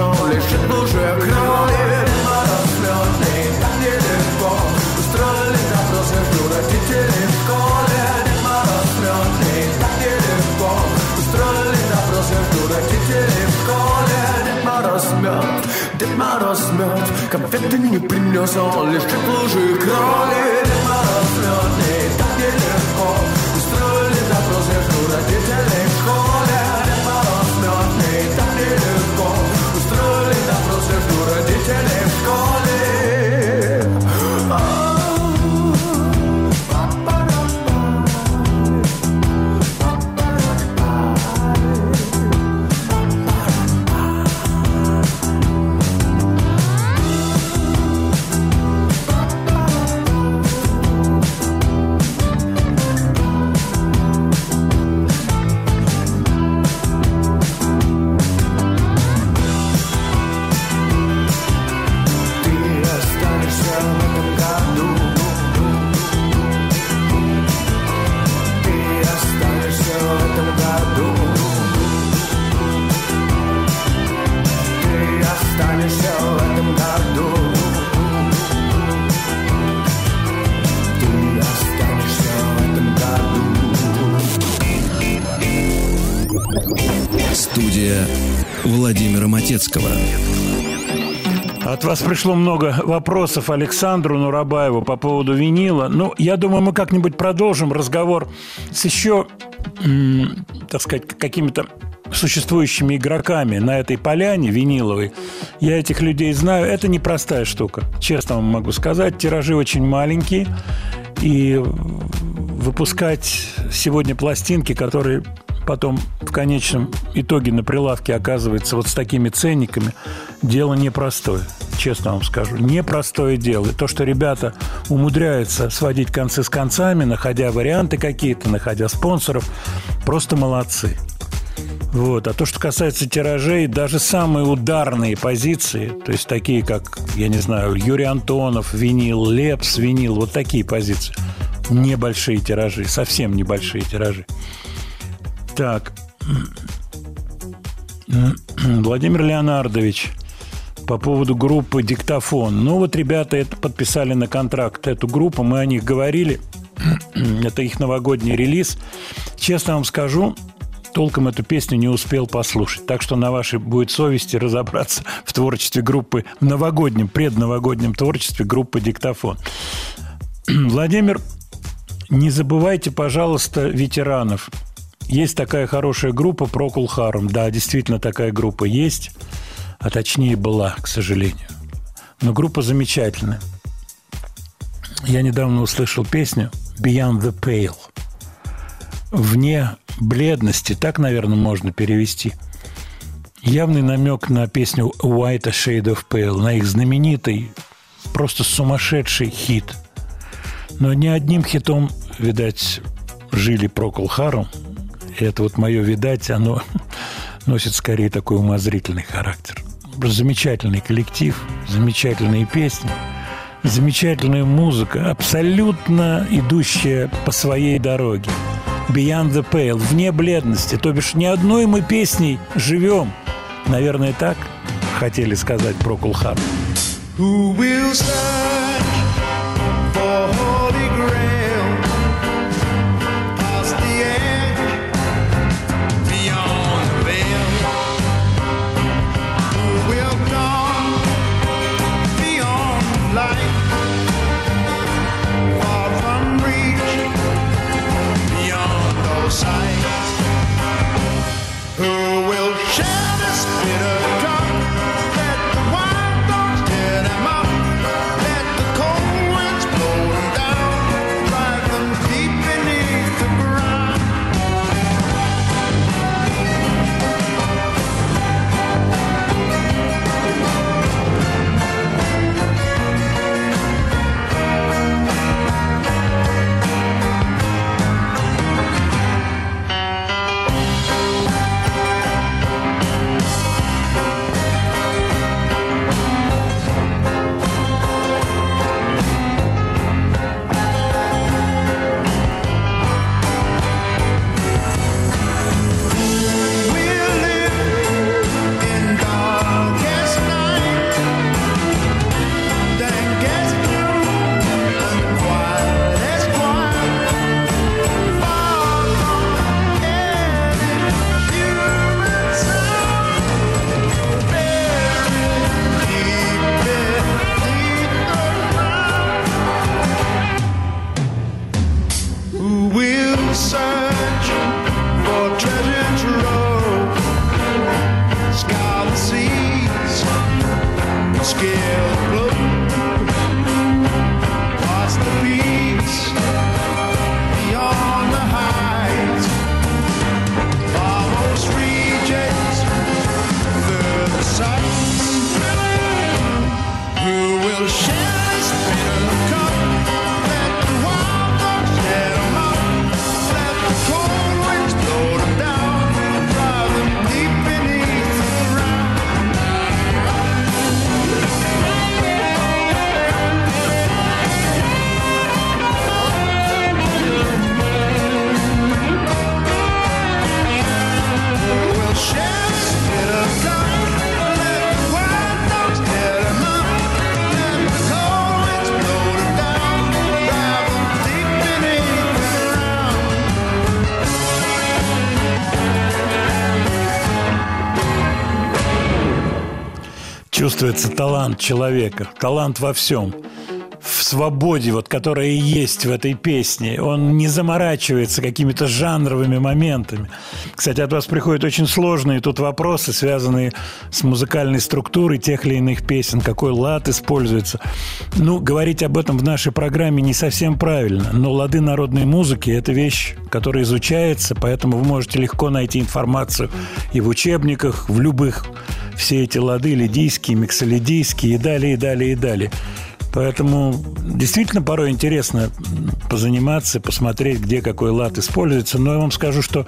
сон лежит в луже крови так нелегко Устроили допрос между родителей в школе так нелегко Устроили допрос между родителей в школе Дед Мороз мертв, Дед Мороз мертв Конфеты не принес, он лежит в луже крови Дед Мороз мертвый, вас пришло много вопросов Александру Нурабаеву по поводу винила. Ну, я думаю, мы как-нибудь продолжим разговор с еще, так сказать, какими-то существующими игроками на этой поляне виниловой. Я этих людей знаю. Это непростая штука. Честно вам могу сказать. Тиражи очень маленькие. И выпускать сегодня пластинки, которые потом в конечном итоге на прилавке оказывается вот с такими ценниками, дело непростое, честно вам скажу. Непростое дело. И то, что ребята умудряются сводить концы с концами, находя варианты какие-то, находя спонсоров, просто молодцы. Вот. А то, что касается тиражей, даже самые ударные позиции, то есть такие, как, я не знаю, Юрий Антонов, винил, Лепс, винил, вот такие позиции. Небольшие тиражи, совсем небольшие тиражи. Так. <clears throat> Владимир Леонардович по поводу группы «Диктофон». Ну вот ребята это подписали на контракт эту группу, мы о них говорили. <clears throat> Это их новогодний релиз. Честно вам скажу, толком эту песню не успел послушать. Так что на вашей будет совести разобраться <laughs> в творчестве группы, в новогоднем, предновогоднем творчестве группы «Диктофон». <clears throat> Владимир, не забывайте, пожалуйста, ветеранов. Есть такая хорошая группа Procol Harum. Да, действительно такая группа есть. А точнее была, к сожалению. Но группа замечательная. Я недавно услышал песню Beyond the Pale. Вне бледности, так, наверное, можно перевести. Явный намек на песню White a Shade of Pale, на их знаменитый, просто сумасшедший хит. Но не одним хитом, видать, жили Procol Harum. И это вот мое видать, оно <laughs> носит скорее такой умозрительный характер. Замечательный коллектив, замечательные песни, замечательная музыка, абсолютно идущая по своей дороге. Beyond the Pale, вне бледности, то бишь ни одной мы песней живем. Наверное, так хотели сказать про Кулхар. Who will search чувствуется талант человека, талант во всем в свободе, вот, которая есть в этой песне. Он не заморачивается какими-то жанровыми моментами. Кстати, от вас приходят очень сложные тут вопросы, связанные с музыкальной структурой тех или иных песен, какой лад используется. Ну, говорить об этом в нашей программе не совсем правильно, но лады народной музыки – это вещь, которая изучается, поэтому вы можете легко найти информацию и в учебниках, в любых. Все эти лады лидийские, миксолидийские и далее, и далее, и далее. Поэтому действительно порой интересно позаниматься, посмотреть, где какой лад используется. Но я вам скажу, что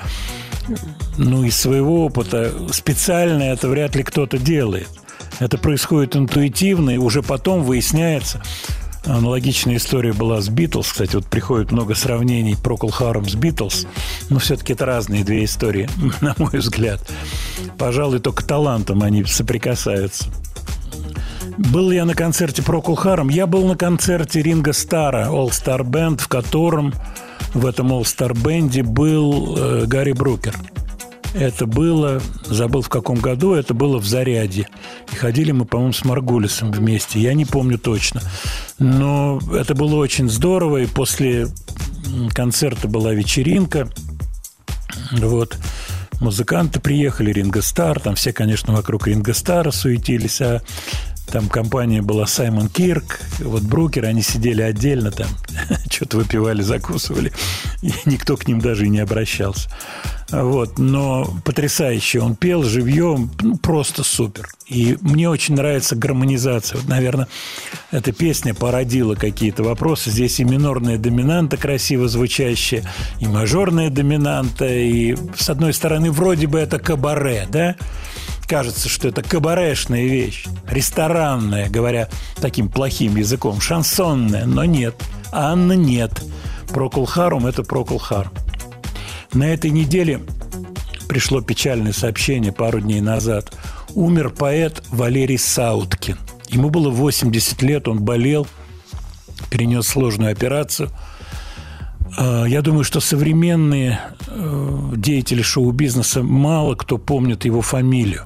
ну, из своего опыта специально это вряд ли кто-то делает. Это происходит интуитивно, и уже потом выясняется. Аналогичная история была с Битлз. Кстати, вот приходит много сравнений Прокол Харум с Битлз. Но все-таки это разные две истории, <laughs> на мой взгляд. Пожалуй, только талантом они соприкасаются. Был я на концерте Прокул Харом. Я был на концерте Ринга Стара, All Star Band, в котором в этом All Star Band был э, Гарри Брукер. Это было, забыл в каком году, это было в Заряде. И ходили мы, по-моему, с Маргулисом вместе. Я не помню точно. Но это было очень здорово. И после концерта была вечеринка. Вот. Музыканты приехали, Ринго Стар, там все, конечно, вокруг Ринго Стара суетились, а там компания была Саймон Кирк, вот Брукер, они сидели отдельно там, <laughs> что-то выпивали, закусывали, и никто к ним даже и не обращался. Вот, но потрясающе он пел живьем, ну, просто супер. И мне очень нравится гармонизация. Вот, наверное, эта песня породила какие-то вопросы. Здесь и минорная доминанта красиво звучащая, и мажорная доминанта, и, с одной стороны, вроде бы это кабаре, да? кажется, что это кабарешная вещь, ресторанная, говоря таким плохим языком, шансонная, но нет. Анна нет. Прокул Харум – это Прокул Харум. На этой неделе пришло печальное сообщение пару дней назад. Умер поэт Валерий Сауткин. Ему было 80 лет, он болел, перенес сложную операцию. А, я думаю, что современные э, деятели шоу-бизнеса мало кто помнит его фамилию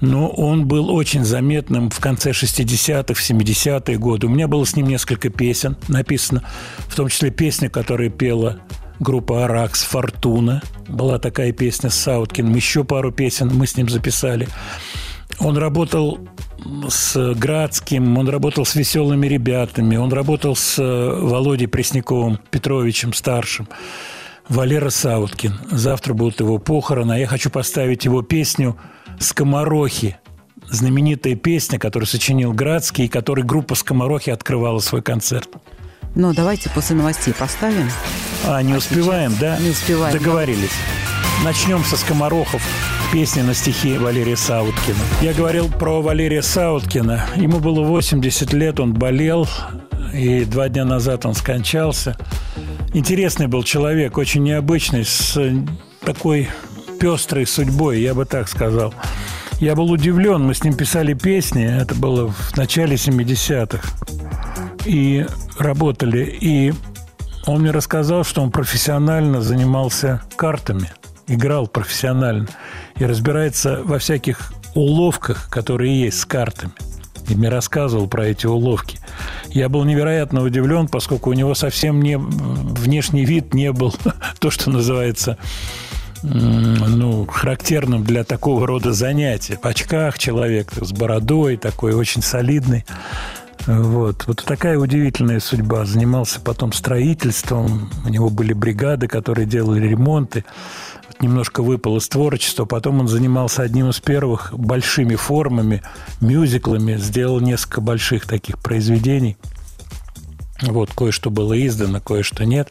но он был очень заметным в конце 60-х, в 70-е годы. У меня было с ним несколько песен написано, в том числе песня, которую пела группа «Аракс» «Фортуна». Была такая песня с Сауткиным. Еще пару песен мы с ним записали. Он работал с Градским, он работал с веселыми ребятами, он работал с Володей Пресняковым Петровичем старшим. Валера Сауткин. Завтра будут его похороны. А я хочу поставить его песню «Скоморохи». Знаменитая песня, которую сочинил Градский, и которой группа «Скоморохи» открывала свой концерт. Ну, давайте после новостей поставим. А, не а успеваем, да? Не успеваем. Договорились. Начнем со «Скоморохов» песни на стихи Валерия Сауткина. Я говорил про Валерия Сауткина. Ему было 80 лет, он болел, и два дня назад он скончался. Интересный был человек, очень необычный, с такой пестрой судьбой, я бы так сказал. Я был удивлен, мы с ним писали песни, это было в начале 70-х, и работали, и он мне рассказал, что он профессионально занимался картами, играл профессионально и разбирается во всяких уловках, которые есть с картами. И мне рассказывал про эти уловки. Я был невероятно удивлен, поскольку у него совсем не внешний вид не был <laughs> то, что называется ну, характерным для такого рода занятия. В очках человек с бородой такой, очень солидный. Вот. вот такая удивительная судьба. Занимался потом строительством. У него были бригады, которые делали ремонты. Вот немножко выпал из творчества. Потом он занимался одним из первых большими формами, мюзиклами. Сделал несколько больших таких произведений. Вот, кое-что было издано, кое-что нет.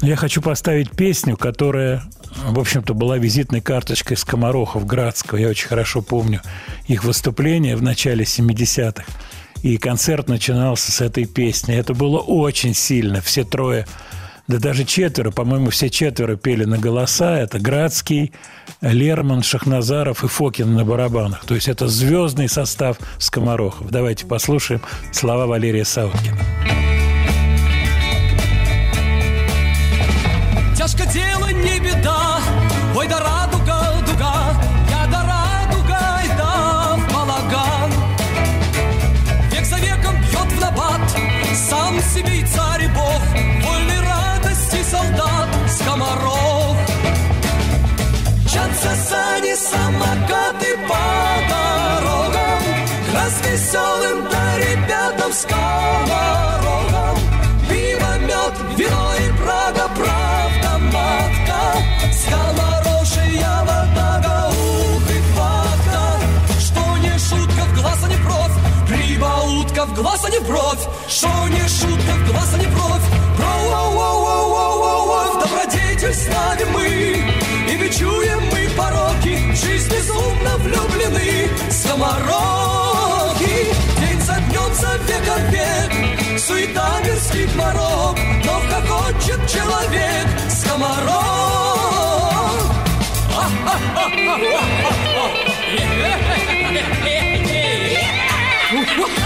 Но я хочу поставить песню, которая, в общем-то, была визитной карточкой скоморохов Градского. Я очень хорошо помню их выступление в начале 70-х. И концерт начинался с этой песни. Это было очень сильно. Все трое, да даже четверо, по-моему, все четверо пели на голоса. Это Градский, Лерман, Шахназаров и Фокин на барабанах. То есть это звездный состав скоморохов. Давайте послушаем слова Валерия Сауткина. Веселым да ребятам скоморохам Пиво, мед, вино и Прага, правда, матка. Скоморошия вода, ух и хватка Что не шутка в глаз, а не бровь Прибаутка в глаз, а не бровь Что не шутка в глаз, а не бровь Бро, воу, воу, воу, воу, воу, воу, В добродетель ставим мы. И бичуем мы пороки. Жизнь безумно влюблены. Скомороки веком век Суета мирских морок Но хохочет человек. Скоморок Скоморошия <laughs> <laughs>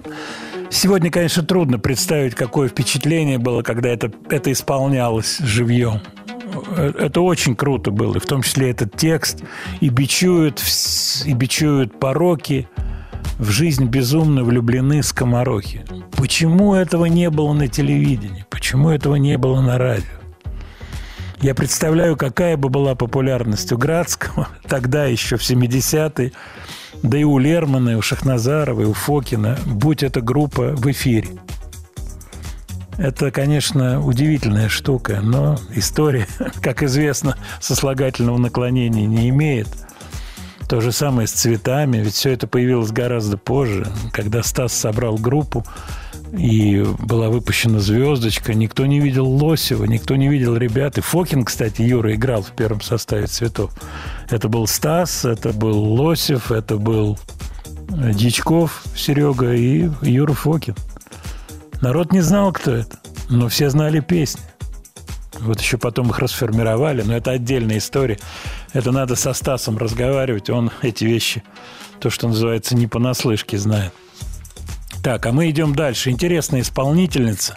Сегодня, конечно, трудно представить, какое впечатление было, когда это, это исполнялось живьем. Это очень круто было, в том числе этот текст. И бичуют, и бичуют пороки. В жизнь безумно влюблены скоморохи. Почему этого не было на телевидении? Почему этого не было на радио? Я представляю, какая бы была популярность у Градского <laughs> тогда еще в 70-е, да и у Лермана, и у Шахназарова, и у Фокина, будь эта группа в эфире. Это, конечно, удивительная штука, но история, <laughs> как известно, сослагательного наклонения не имеет. То же самое с цветами, ведь все это появилось гораздо позже, когда Стас собрал группу, и была выпущена звездочка. Никто не видел Лосева, никто не видел ребят. И Фокин, кстати, Юра играл в первом составе цветов. Это был Стас, это был Лосев, это был э, Дичков Серега и Юра Фокин. Народ не знал, кто это, но все знали песни. Вот еще потом их расформировали, но это отдельная история. Это надо со Стасом разговаривать, он эти вещи, то, что называется, не понаслышке знает. Так, а мы идем дальше. Интересная исполнительница.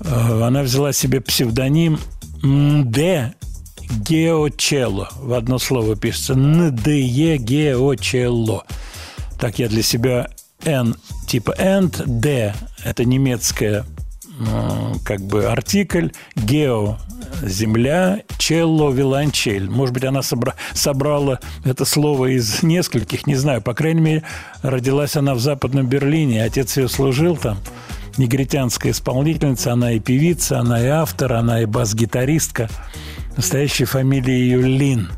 Э, Она взяла себе псевдоним Д. Геочелло. В одно слово пишется НДЕ Геочелло. Так я для себя N типа end, D – это немецкая как бы артикль, гео – земля, челло – виолончель. Может быть, она собра- собрала это слово из нескольких, не знаю. По крайней мере, родилась она в Западном Берлине, отец ее служил там. Негритянская исполнительница, она и певица, она и автор, она и бас-гитаристка. Настоящая фамилия ее Лин.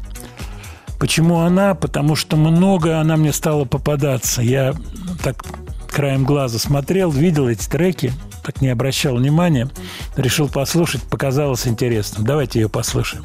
Почему она? Потому что много она мне стала попадаться. Я так краем глаза смотрел, видел эти треки, так не обращал внимания. Решил послушать, показалось интересным. Давайте ее послушаем.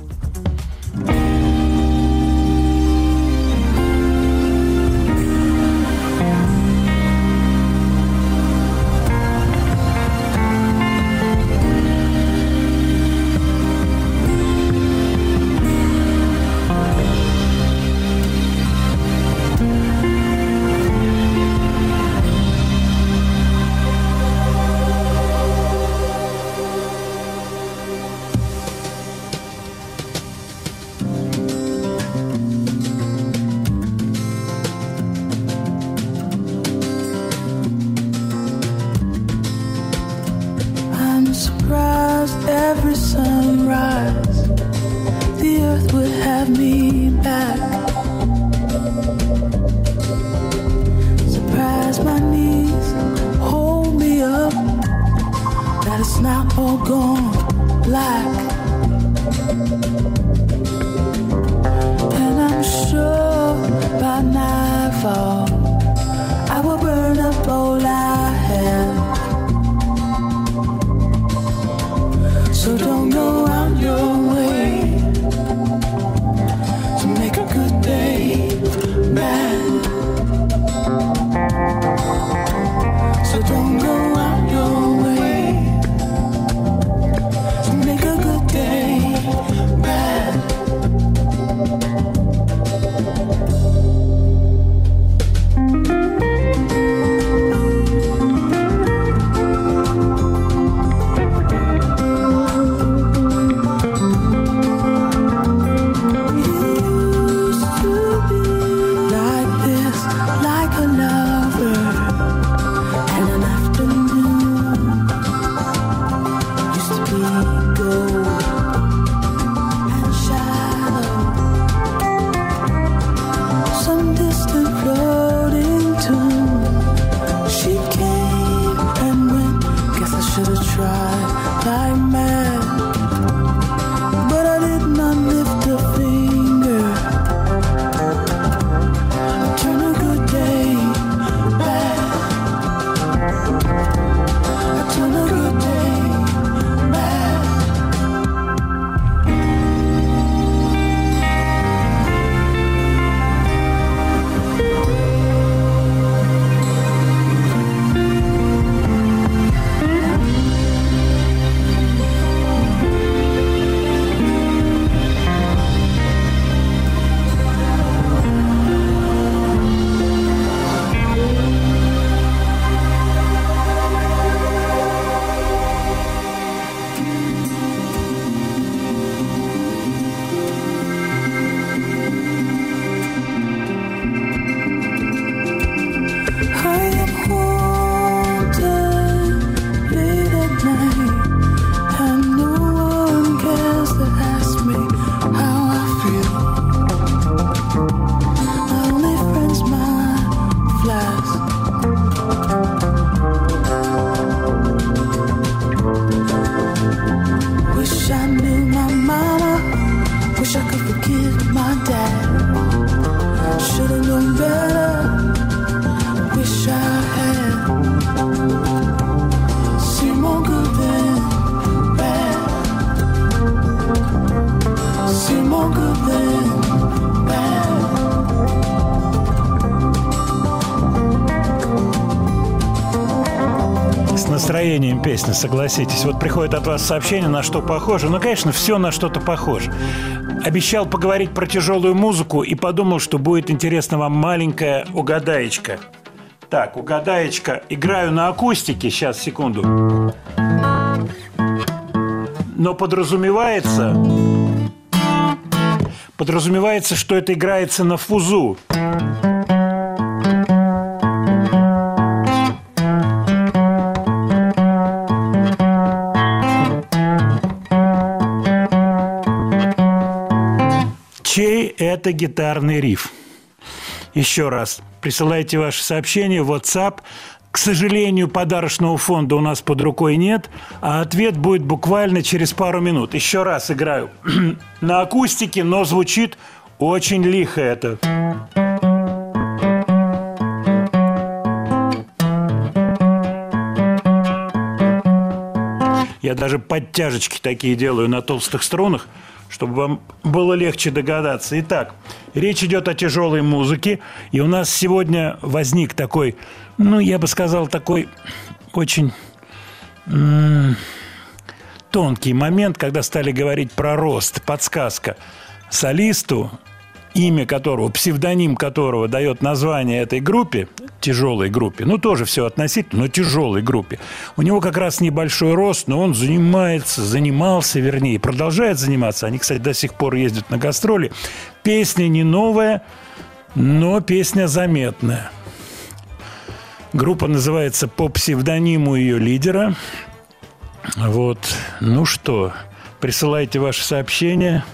Песни, согласитесь. Вот приходит от вас сообщение, на что похоже. Ну, конечно, все на что-то похоже. Обещал поговорить про тяжелую музыку и подумал, что будет интересна вам маленькая угадаечка. Так, угадаечка. Играю на акустике. Сейчас, секунду. Но подразумевается... Подразумевается, что это играется на фузу. Это гитарный риф? Еще раз, присылайте ваши сообщения в WhatsApp. К сожалению, подарочного фонда у нас под рукой нет, а ответ будет буквально через пару минут. Еще раз играю <clears throat> на акустике, но звучит очень лихо это. Я даже подтяжечки такие делаю на толстых струнах, чтобы вам было легче догадаться. Итак, речь идет о тяжелой музыке, и у нас сегодня возник такой, ну, я бы сказал, такой очень тонкий момент, когда стали говорить про рост, подсказка солисту, имя которого, псевдоним которого дает название этой группе, тяжелой группе, ну тоже все относительно, но тяжелой группе. У него как раз небольшой рост, но он занимается, занимался, вернее, продолжает заниматься. Они, кстати, до сих пор ездят на гастроли. Песня не новая, но песня заметная. Группа называется по псевдониму ее лидера. Вот. Ну что, присылайте ваши сообщения.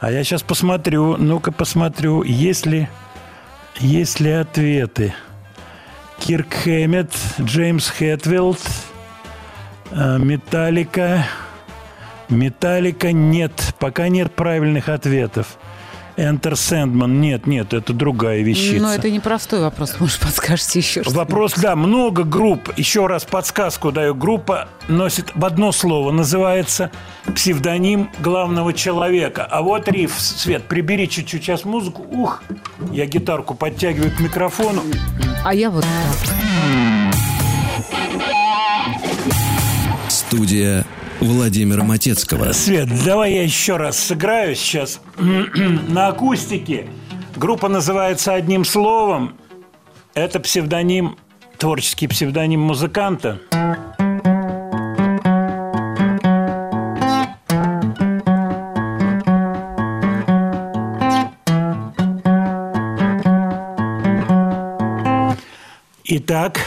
А я сейчас посмотрю, ну-ка посмотрю, есть ли, есть ли ответы. Кирк Хэммет, Джеймс Хэтфилд, э, Металлика. Металлика нет, пока нет правильных ответов. Enter Sandman. Нет, нет, это другая вещица. Но это непростой вопрос, <laughs> может, подскажете еще что Вопрос, да, много групп. Еще раз подсказку даю. Группа носит в одно слово, называется псевдоним главного человека. А вот риф, Свет, прибери чуть-чуть сейчас музыку. Ух, я гитарку подтягиваю к микрофону. А я вот так. Студия Владимира Матецкого. Свет, давай я еще раз сыграю сейчас <clears throat> на акустике. Группа называется одним словом. Это псевдоним, творческий псевдоним музыканта. Итак,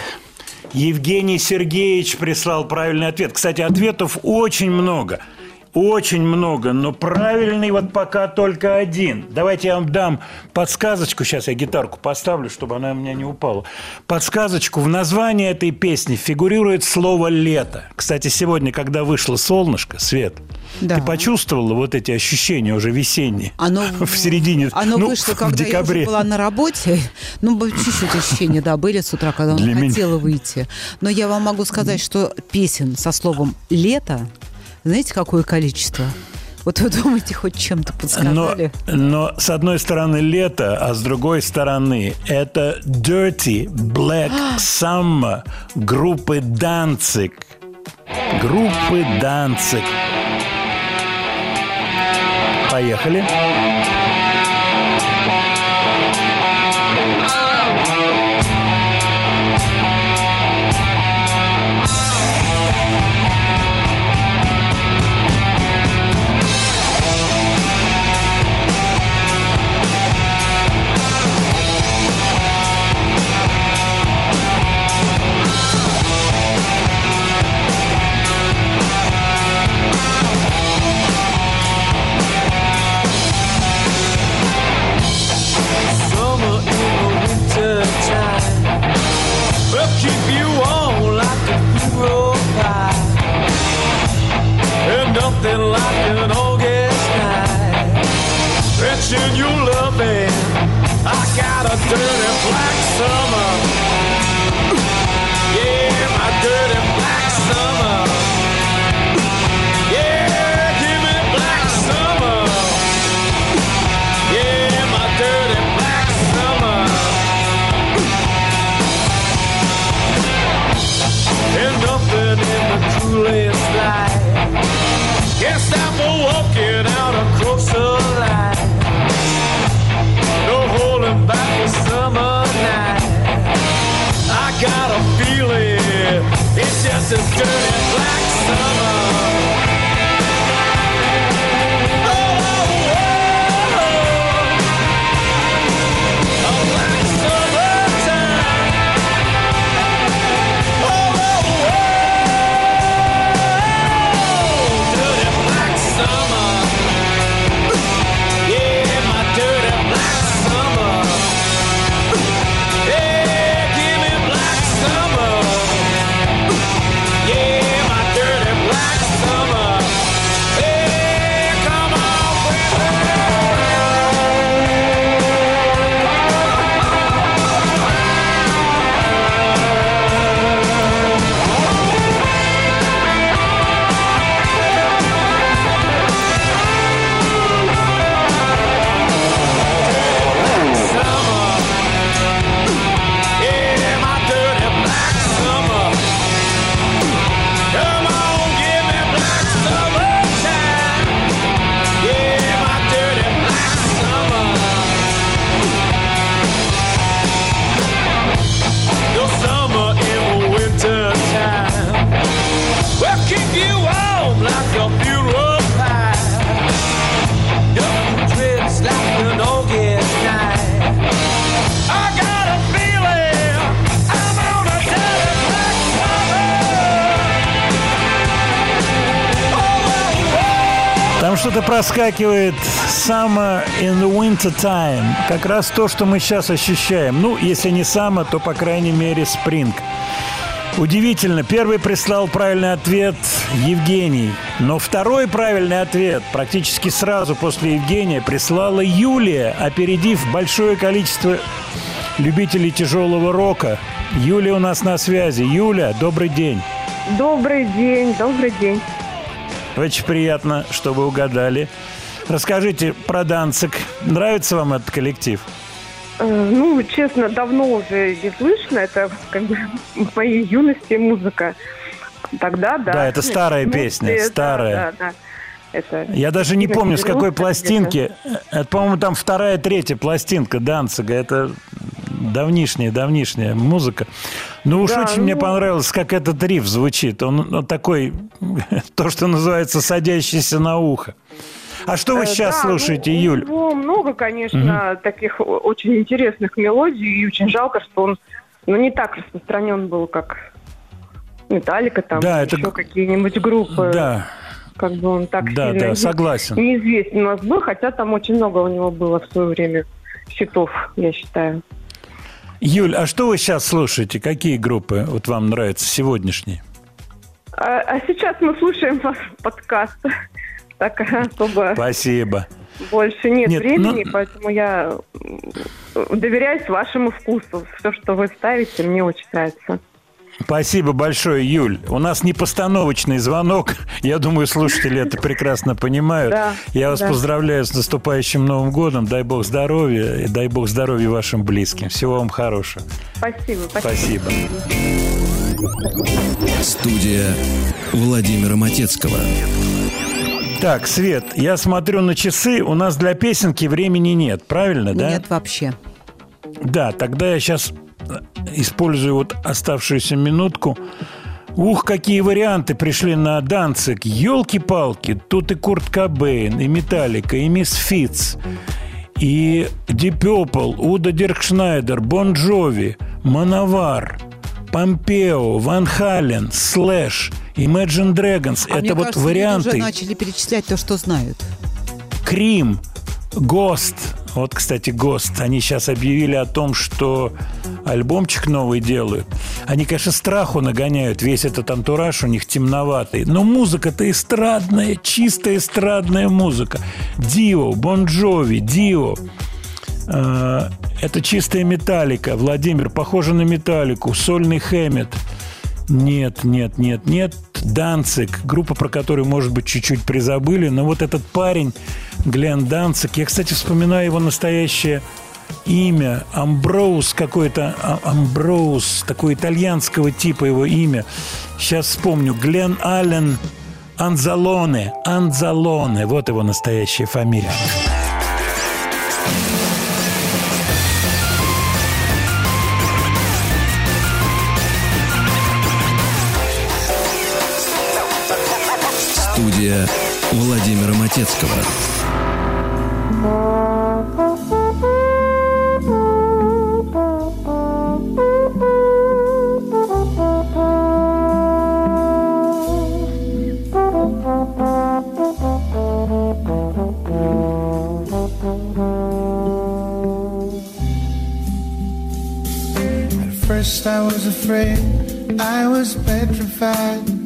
Евгений Сергеевич прислал правильный ответ. Кстати, ответов очень много. Очень много, но правильный вот пока только один. Давайте я вам дам подсказочку. Сейчас я гитарку поставлю, чтобы она у меня не упала. Подсказочку. В названии этой песни фигурирует слово «лето». Кстати, сегодня, когда вышло солнышко, Свет, Да. ты почувствовала вот эти ощущения уже весенние? Оно <laughs> в середине, Оно ну, вышло, в когда я декабре. уже была на работе. Ну, чуть-чуть ощущения, да, были с утра, когда Для он меня- хотела выйти. Но я вам могу сказать, что песен со словом «лето», знаете, какое количество? Вот вы думаете, хоть чем-то Но, подсказали? но с одной стороны лето, а с другой стороны это Dirty Black <gasps> Summer группы Данцик. Группы Данцик. Поехали. Summer And nothing like an August night. Mention you loving. I got a dirty black summer. Yeah, my dirty got a feeling it's just a dirty black summer. Что-то проскакивает «Summer in the winter time». Как раз то, что мы сейчас ощущаем. Ну, если не «Summer», то, по крайней мере, «Spring». Удивительно. Первый прислал правильный ответ Евгений. Но второй правильный ответ практически сразу после Евгения прислала Юлия, опередив большое количество любителей тяжелого рока. Юлия у нас на связи. Юля, добрый день. Добрый день, добрый день. Очень приятно, что вы угадали. Расскажите про Данцик. Нравится вам этот коллектив? Э, Ну, честно, давно уже не слышно. Это как бы в <laughs> моей юности музыка. Тогда, да. Да, это старая Ну, песня, да, старая. Да, да, Это Я даже не помню, с какой 90-х пластинки. Это, по-моему, там вторая, третья пластинка Данцига. Это давнишняя, давнишняя музыка. Ну уж Да, очень мне ну- понравилось, как этот риф звучит. Он, он такой, <laughs> то, что называется, садящийся на ухо. А что вы Э, сейчас да, слушаете, ну, Юль? У него много, конечно, таких о- очень интересных мелодий, и очень жалко, что он ну, не так распространен был, как Металлика, там, Да, это еще какие-нибудь группы. Да, Как бы он так Да, сильно да, согласен. неизвестен у нас был, хотя там очень много у него было в свое время хитов, я считаю. Юль, а что вы сейчас слушаете? Какие группы вот вам нравятся сегодняшние? А, а сейчас мы слушаем ваш подкаст. Так особо Спасибо. больше нет, Нет, времени, ну- поэтому я доверяюсь вашему вкусу. Все, что вы ставите, мне очень нравится. Спасибо большое, Юль. У нас не постановочный звонок. Я думаю, слушатели это прекрасно понимают. Да, Я вас да. поздравляю с наступающим Новым годом. Дай Бог здоровья и дай Бог здоровья вашим близким. Всего вам хорошего. Спасибо. Спасибо. Студия Владимира Матецкого. Так, Свет, я смотрю на часы. У нас для песенки времени нет, правильно, да? Нет вообще. Да, тогда я сейчас использую вот оставшуюся минутку. Ух, какие варианты пришли на Данцик. Елки-палки, тут и Курт Кобейн, и Металлика, и Мисс Фитц, и Purple, Уда Диркшнайдер, Bon Jovi, Manowar, Помпео, Van Halen, Slash, Imagine Dragons. А Это вот кажется, варианты. уже начали перечислять то, что знают. Cream, Ghost. Вот, кстати, Ghost. Они сейчас объявили о том, что альбомчик новый делают. Они, конечно, страху нагоняют. Весь этот антураж у них темноватый. Но музыка-то эстрадная, чистая эстрадная музыка. Дио, Бон Джови, Дио. Э, Это чистая металлика. Владимир, похоже на металлику. Сольный Хэммет. Нет, нет, нет, нет. Данцик, группа, про которую, может быть, чуть-чуть призабыли. Но вот этот парень, Глен Данцик, я, кстати, вспоминаю его настоящее имя. Амброуз какой-то, а- Амброуз, такое итальянского типа его имя. Сейчас вспомню. Глен Аллен Анзалоне, Анзалоне, вот его настоящая фамилия. Студия Владимира Матецкого. At first I was afraid, I was petrified.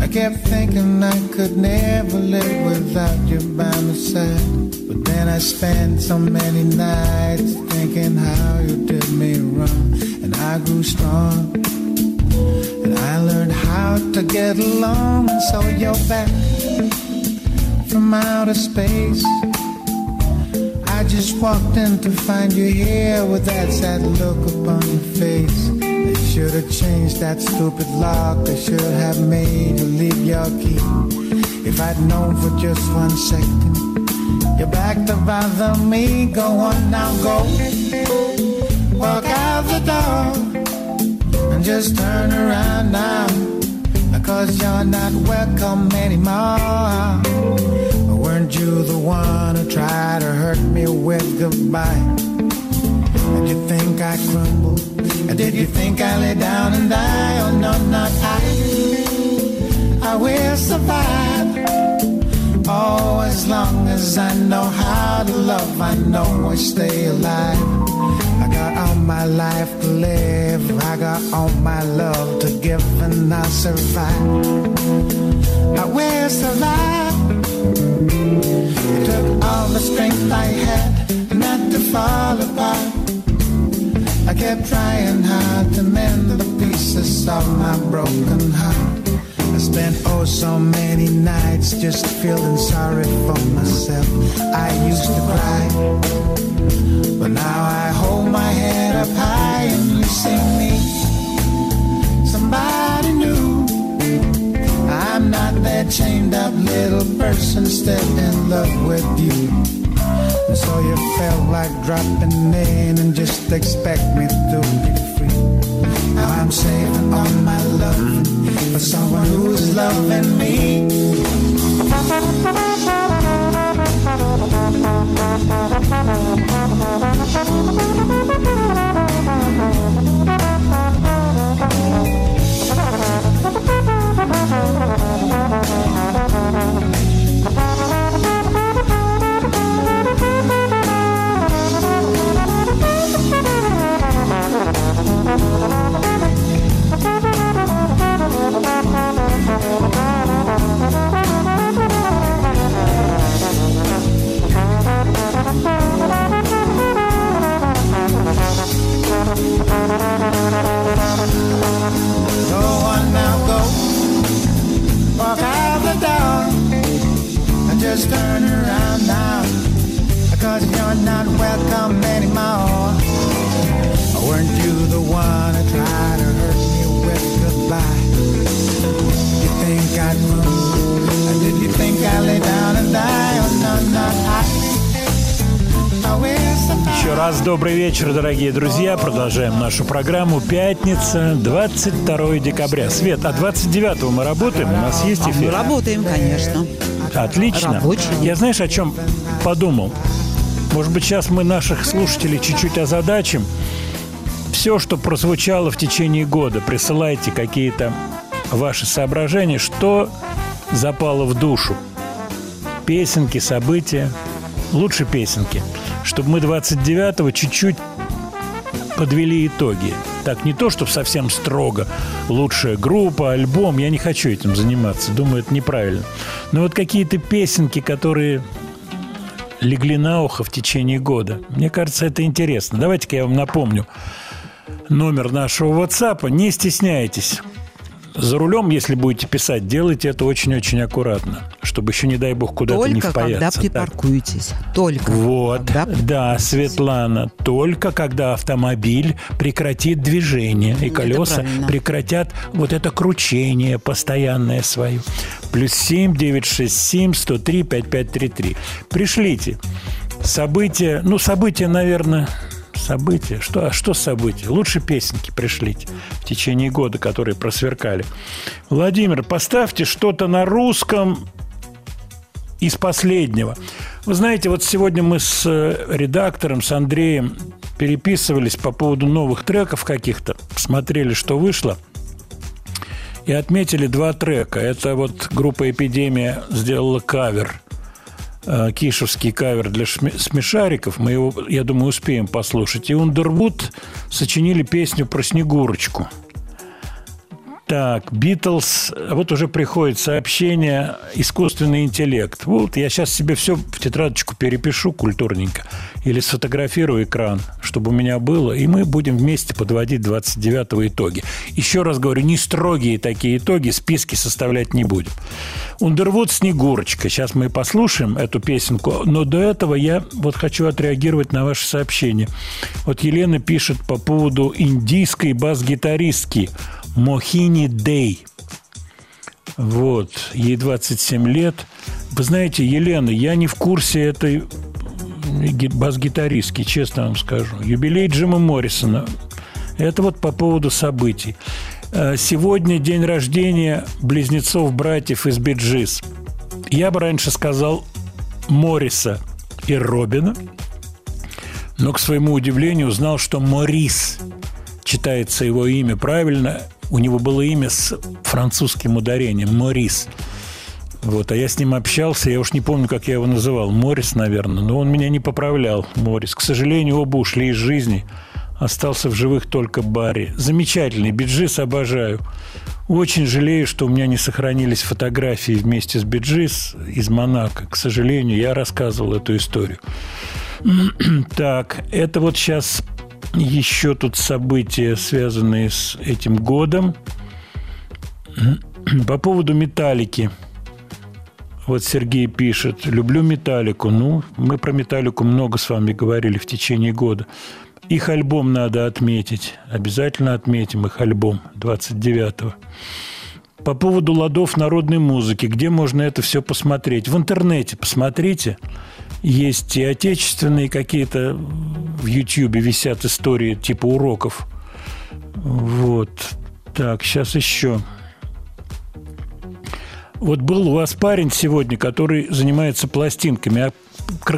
I kept thinking I could never live without you by my side. But then I spent so many nights thinking how you did me wrong. And I grew strong. And I learned how to get along. And So you're back from outer space. I just walked in to find you here with that sad look upon your face. Should have changed that stupid lock. They should have made you leave your key. If I'd known for just one second, you're back to bother me. Go on now, go. Walk out the door and just turn around now. Cause you're not welcome anymore. Weren't you the one who tried to hurt me with goodbye? You think I crumble? And did you think I lay down and die? Oh no, not I. I will survive. Oh, as long as I know how to love, I know I'll stay alive. I got all my life to live. I got all my love to give, and I'll survive. I will survive. It took all the strength I had not to fall apart. I kept trying hard to mend the pieces of my broken heart. I spent oh so many nights just feeling sorry for myself. I used to cry, but now I hold my head up high and you see me. Somebody new. I'm not that chained up little person still in love with you. And so you felt like dropping in and just expect me to be free. Now I'm saving all my love for someone who's loving me. Go just turn around now. Because you're not welcome anymore. Weren't you the one who tried to hurt me with goodbye? You think I'd move? Or did you think I'd lay down and die? Oh, no, no, I. Еще раз добрый вечер, дорогие друзья. Продолжаем нашу программу. Пятница, 22 декабря. Свет, а 29 мы работаем? У нас есть А мы эфир? работаем, конечно. Отлично. Рабочий. Я знаешь, о чем подумал? Может быть, сейчас мы наших слушателей чуть-чуть озадачим. Все, что прозвучало в течение года, присылайте какие-то ваши соображения, что запало в душу. Песенки, события. Лучше песенки. Чтобы мы 29-го чуть-чуть подвели итоги. Так, не то, чтобы совсем строго. Лучшая группа, альбом. Я не хочу этим заниматься. Думаю, это неправильно. Но вот какие-то песенки, которые легли на ухо в течение года. Мне кажется, это интересно. Давайте-ка я вам напомню номер нашего WhatsApp. Не стесняйтесь. За рулем, если будете писать, делайте это очень-очень аккуратно, чтобы еще, не дай бог, куда-то не Только когда впаяться. Так. припаркуетесь. Только. Вот, да, Светлана, только когда автомобиль прекратит движение и колеса прекратят вот это кручение постоянное свое. Плюс семь девять шесть семь сто три пять пять три три. Пришлите события, ну события, наверное, события. Что, а что события? Лучше песенки пришлите в течение года, которые просверкали. Владимир, поставьте что-то на русском из последнего. Вы знаете, вот сегодня мы с э, редактором, с Андреем переписывались по поводу новых треков каких-то, смотрели, что вышло, и отметили два трека. Это вот группа «Эпидемия» сделала кавер, кишевский кавер для смешариков. Мы его, я думаю, успеем послушать. И Ундервуд сочинили песню про Снегурочку. Так, Битлз, вот уже приходит сообщение «Искусственный интеллект». Вот я сейчас себе все в тетрадочку перепишу культурненько или сфотографирую экран, чтобы у меня было, и мы будем вместе подводить 29-го итоги. Еще раз говорю, не строгие такие итоги, списки составлять не будем. Ундервуд «Снегурочка». Сейчас мы послушаем эту песенку, но до этого я вот хочу отреагировать на ваше сообщение. Вот Елена пишет по поводу индийской бас-гитаристки Мохини Дей. Вот, ей 27 лет. Вы знаете, Елена, я не в курсе этой ги- бас-гитаристки, честно вам скажу. Юбилей Джима Моррисона. Это вот по поводу событий. Э, Сегодня день рождения близнецов-братьев из Bee Gees. Я бы раньше сказал Морриса и Робина, но, к своему удивлению, узнал, что Морис читается его имя правильно. У него было имя с французским ударением – Морис. Вот, а я с ним общался, я уж не помню, как я его называл. Морис, наверное, но он меня не поправлял, Морис. К сожалению, оба ушли из жизни. Остался в живых только Барри. Замечательный, Bee Gees обожаю. Очень жалею, что у меня не сохранились фотографии вместе с Bee Gees из Монако. К сожалению, я рассказывал эту историю. <clears throat> Так, это вот сейчас еще тут события, связанные с этим годом. По поводу металлики. Вот Сергей пишет, люблю металлику. Ну, мы про металлику много с вами говорили в течение года. Их альбом надо отметить. Обязательно отметим их альбом 29-го. По поводу ладов народной музыки, где можно это все посмотреть? В интернете посмотрите. Есть и отечественные какие-то в Ютьюбе висят истории типа уроков. Вот. Так, сейчас еще. Вот был у вас парень сегодня, который занимается пластинками, а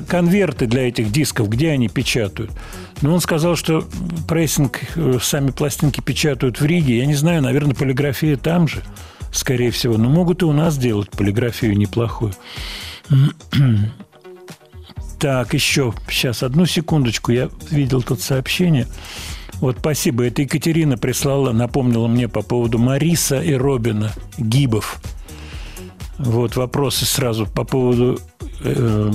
конверты для этих дисков, где они печатают? Ну, он сказал, что прессинг, э, сами пластинки печатают в Риге. Я не знаю, наверное, полиграфия там же, скорее всего. Но могут и у нас делать полиграфию неплохую. Так, еще, сейчас, одну секундочку, я видел тут сообщение. Вот, спасибо, это Екатерина прислала, напомнила мне по поводу Мариса и Робина Гибов. Вот вопросы сразу по поводу э,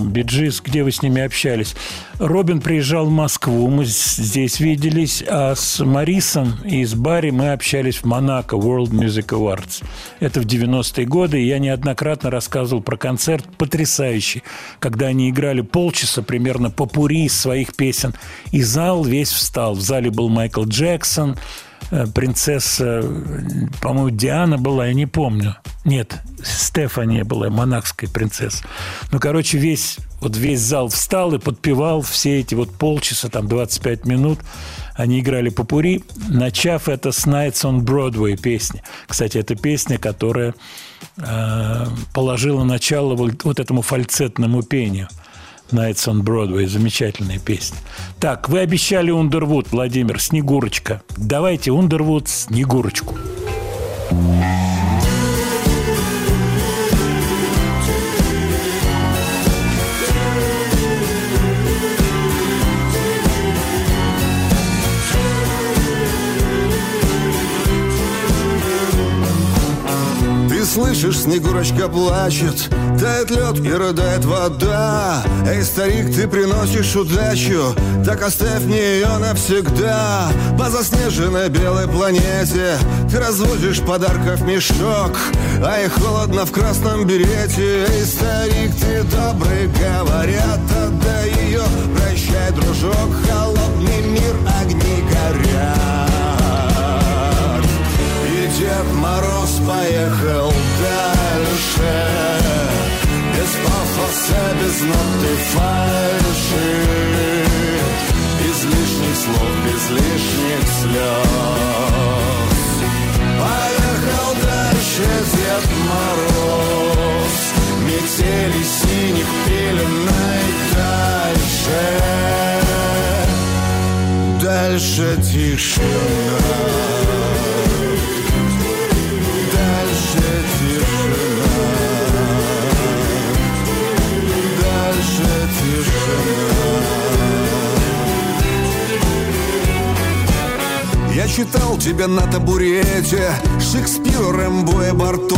где вы с ними общались. Робин приезжал в Москву, мы здесь виделись, а с Марисом и с Барри мы общались в Монако World Music Awards. Это в 90-е годы, и я неоднократно рассказывал про концерт потрясающий, когда они играли полчаса примерно по пури из своих песен, и зал весь встал. В зале был Майкл Джексон, принцесса, э, по-моему, Диана была, я не помню. Нет, Стефания была, монахская принцесса. Ну, короче, весь, вот весь зал встал и подпевал все эти вот полчаса, там, 25 минут. Они играли по пури, начав это с Nights on Broadway песни. Кстати, это песня, которая э, положила начало вот, вот этому фальцетному пению. Nights on Broadway. Замечательная песня. Так, вы обещали Ундервуд, Владимир, Снегурочка. Давайте Ундервуд, Снегурочку. Ты слышишь, Снегурочка плачет Тает лед и рыдает вода. Эй, старик, ты приносишь удачу Так оставь мне ее навсегда. По заснеженной белой планете Ты развозишь подарков мешок. А и холодно в красном берете. Эй, старик, ты добрый, говорят Отдай ее, прощай, дружок Холодный мир, огни горят. Дед Мороз поехал дальше Без пафоса, без ноты фальши Без лишних слов, без лишних слез Поехал дальше Дед Мороз. Метели синих пеленой дальше Дальше тишина тишина Я читал тебя на табурете Шекспиру, Рэмбо и Барто.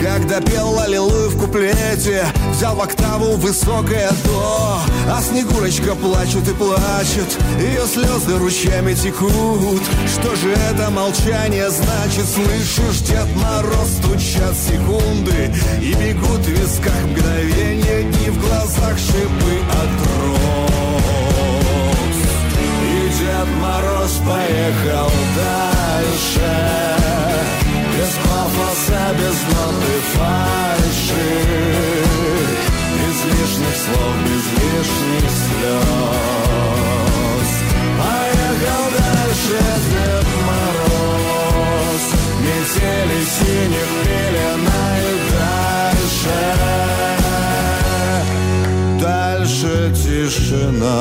Когда пел Аллилуйю в куплете Взял в октаву высокое до А Снегурочка плачет и плачет Ее слезы ручьями текут. Что же это молчание значит? Слышишь, Дед Мороз стучат секунды И бегут в висках мгновения И в глазах шипы от роз Мороз поехал дальше. Без пафоса, без ноты фальши. Без лишних слов, без лишних слез. Поехал дальше Дед Мороз. Метели синих пеленой дальше Дальше тишина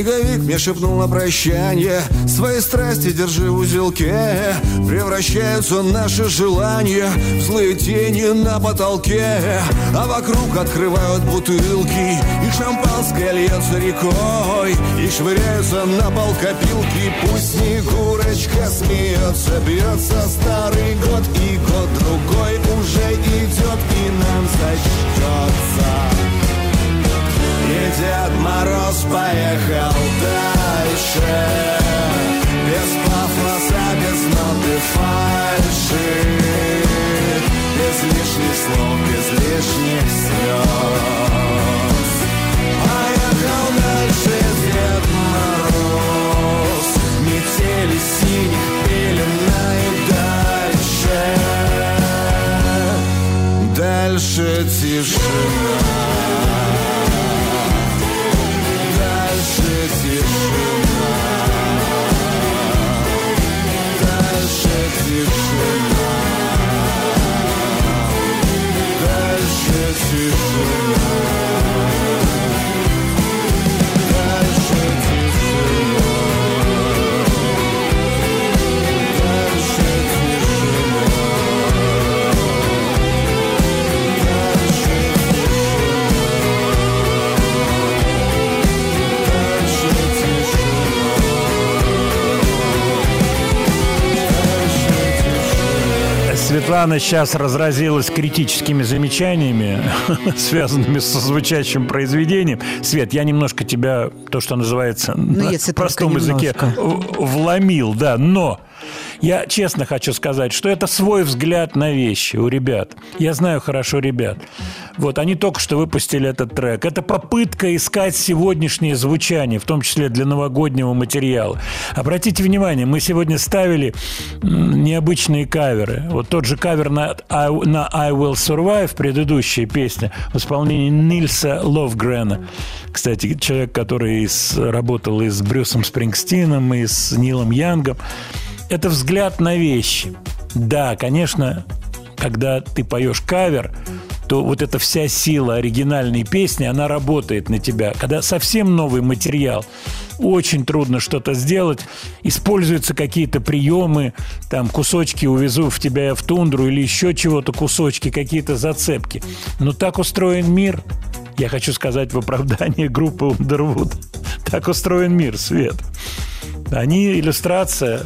Снеговик мне шепнул на прощание. Свои страсти держи в узелке. Превращаются наши желания В злые тени на потолке. А вокруг открывают бутылки И шампанское льется рекой. И швыряются на пол копилки. Пусть Снегурочка смеется Бьется старый год. И год другой уже идет И нам зачтется Дед Мороз поехал дальше. Без пафоса, без ноты фальши. Без лишних слов, без лишних слез Светлана сейчас разразилась критическими замечаниями, <laughs> связанными со звучащим произведением. Свет, я немножко тебя, то, что называется, Ну, на простом языке немножко. вломил, да, но я честно хочу сказать, что это свой взгляд на вещи у ребят. Я знаю хорошо ребят. Вот, они только что выпустили этот трек. Это попытка искать сегодняшнее звучание, в том числе для новогоднего материала. Обратите внимание, мы сегодня ставили необычные каверы. Вот тот же кавер на на I Will Survive, предыдущая песня, в исполнении Нильса Ловгрена. Кстати, человек, который с- работал и с Брюсом Спрингстином, и с Нилом Янгом. Это взгляд на вещи. Да, конечно, когда ты поешь кавер, то вот эта вся сила оригинальной песни, она работает на тебя. Когда совсем новый материал, очень трудно что-то сделать. Используются какие-то приемы, там кусочки увезу в тебя в тундру или еще чего-то, кусочки, какие-то зацепки. Но так устроен мир. Я хочу сказать в оправдании <laughs> группы Underwood. Так устроен мир, Свет. Они иллюстрация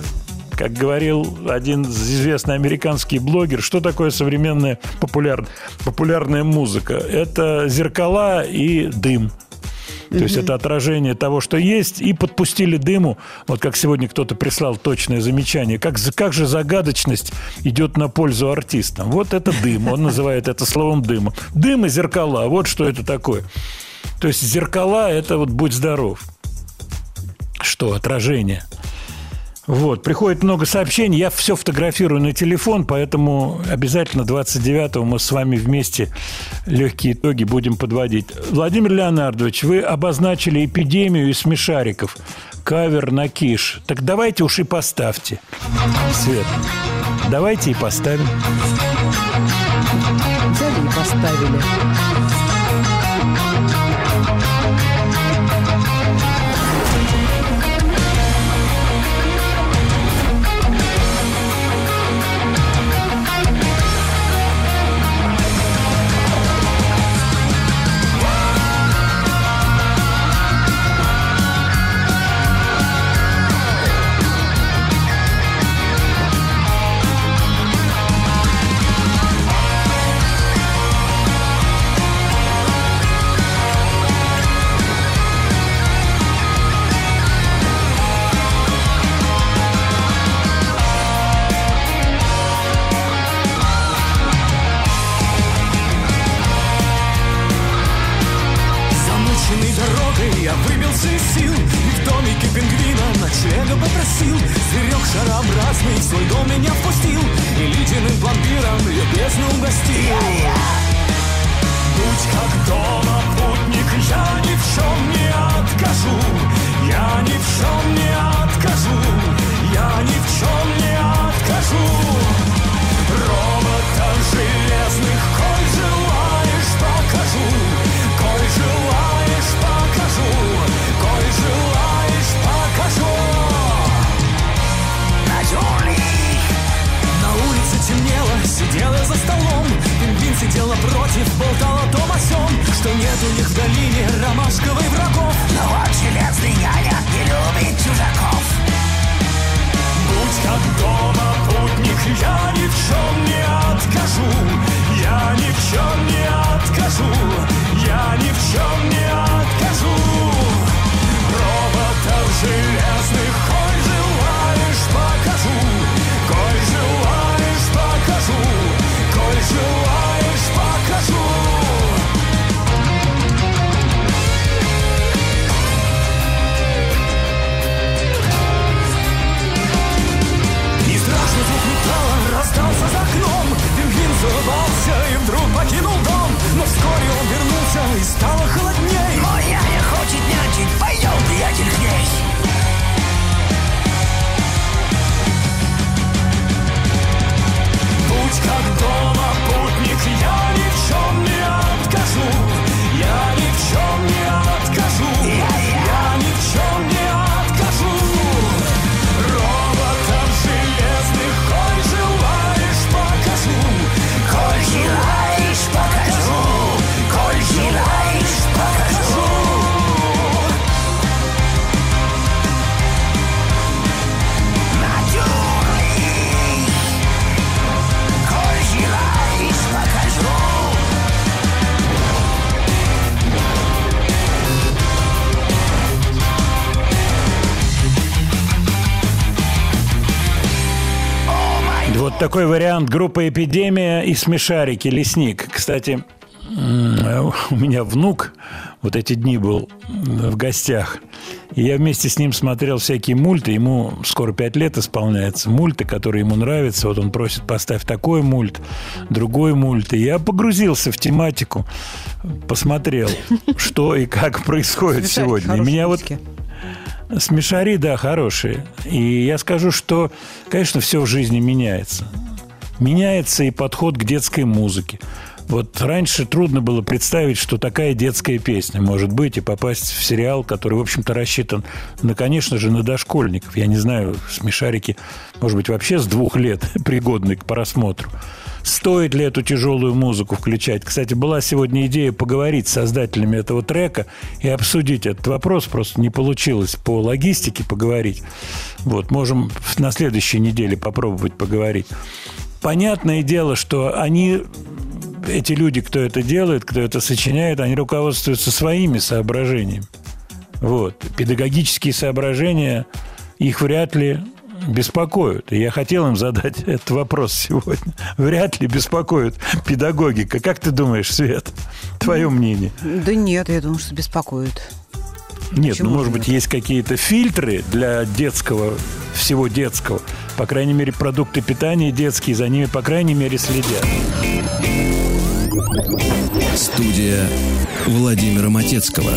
как говорил один известный американский блогер, что такое современная популяр... популярная музыка? Это зеркала и дым. То есть это отражение того, что есть, и подпустили дыму. Вот как сегодня кто-то прислал точное замечание. Как, как же загадочность идет на пользу артистам? Вот это дым. Он называет это словом дымом. Дым и зеркала. Вот что это такое. То есть зеркала – это вот будь здоров. Что? Отражение. Вот, приходит много сообщений, я все фотографирую на телефон, поэтому обязательно 29-го мы с вами вместе легкие итоги будем подводить. Владимир Леонардович, вы обозначили эпидемию из смешариков, кавер на киш. Так давайте уж и поставьте. Свет, давайте и поставим. Взяли и поставили. Замученный дорогой я выбился из сил. И в домике пингвина ночлега попросил. Зверек шарообразный в свой дом меня впустил. И ледяным пломбиром бездну угостил. Будь как дома, путник, я ни в чем не откажу. Я ни в чем не откажу. Я ни в чем не откажу. Роботов железных, коль желаешь, покажу. Коль желаешь, долине ромашковой врагов. Но вот железный няня не любит чужаков Будь как дома, путник, я ни в чем не откажу. Я ни в чем не откажу. Я ни в чем не откажу. Роботов железных, коль желаешь, покажу. Коль желаешь, покажу. Коль желаешь, раздался за окном. Пингвин заулыбался и вдруг покинул дом. Но вскоре он вернулся и стало холодней. Мой няня хочет нянчить, пойдем, приятель, к ней. Будь как дома, путник, я ни в чем не такой вариант группы «Эпидемия» и «Смешарики», «Лесник». Кстати, у меня внук вот эти дни был в гостях. И я вместе с ним смотрел всякие мульты. Ему скоро пять лет исполняется. Мульты, которые ему нравятся. Вот он просит, поставь такой мульт, другой мульт. И я погрузился в тематику, посмотрел, <laughs> что и как происходит сегодня. И меня вот Смешари, да, хорошие. И я скажу, что, конечно, все в жизни меняется. Меняется и подход к детской музыке. Вот раньше трудно было представить, что такая детская песня может быть и попасть в сериал, который, в общем-то, рассчитан, на, конечно же, на дошкольников. Я не знаю, смешарики, может быть, вообще с двух лет <laughs> пригодны к просмотру. Стоит ли эту тяжелую музыку включать. Кстати, была сегодня идея поговорить с создателями этого трека и обсудить этот вопрос. Просто не получилось по логистике поговорить. Вот, можем на следующей неделе попробовать поговорить. Понятное дело, что они эти люди, кто это делает, кто это сочиняет, они руководствуются своими соображениями. Вот. Педагогические соображения их вряд ли беспокоят. И я хотел им задать <laughs> этот вопрос сегодня. Вряд ли беспокоит педагогика. Как ты думаешь, Свет? Твое мнение? Да нет, я думаю, что беспокоит. Нет, Почему ну, может же быть, есть какие-то фильтры для детского, всего детского. По крайней мере, продукты питания детские, за ними, по крайней мере, следят. Студия Владимира Матецкого.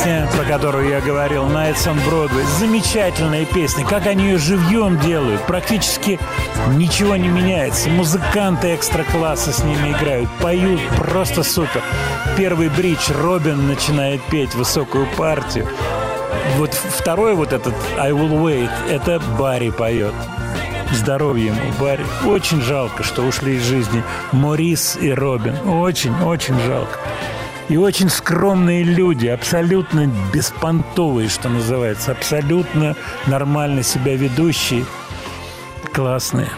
Песня, про которую я говорил, Nights on Broadway. Замечательная песня. Как они ее живьем делают. Практически ничего не меняется. Музыканты экстра-класса с ними играют. Поют просто супер. Первый бридж Робин начинает петь высокую партию. Вот второй вот этот I Will Wait, это Барри поет. Здоровья ему, Барри. Очень жалко, что ушли из жизни Морис и Робин. Очень, очень жалко. И очень скромные люди, абсолютно беспонтовые, что называется, абсолютно нормально себя ведущие, классные.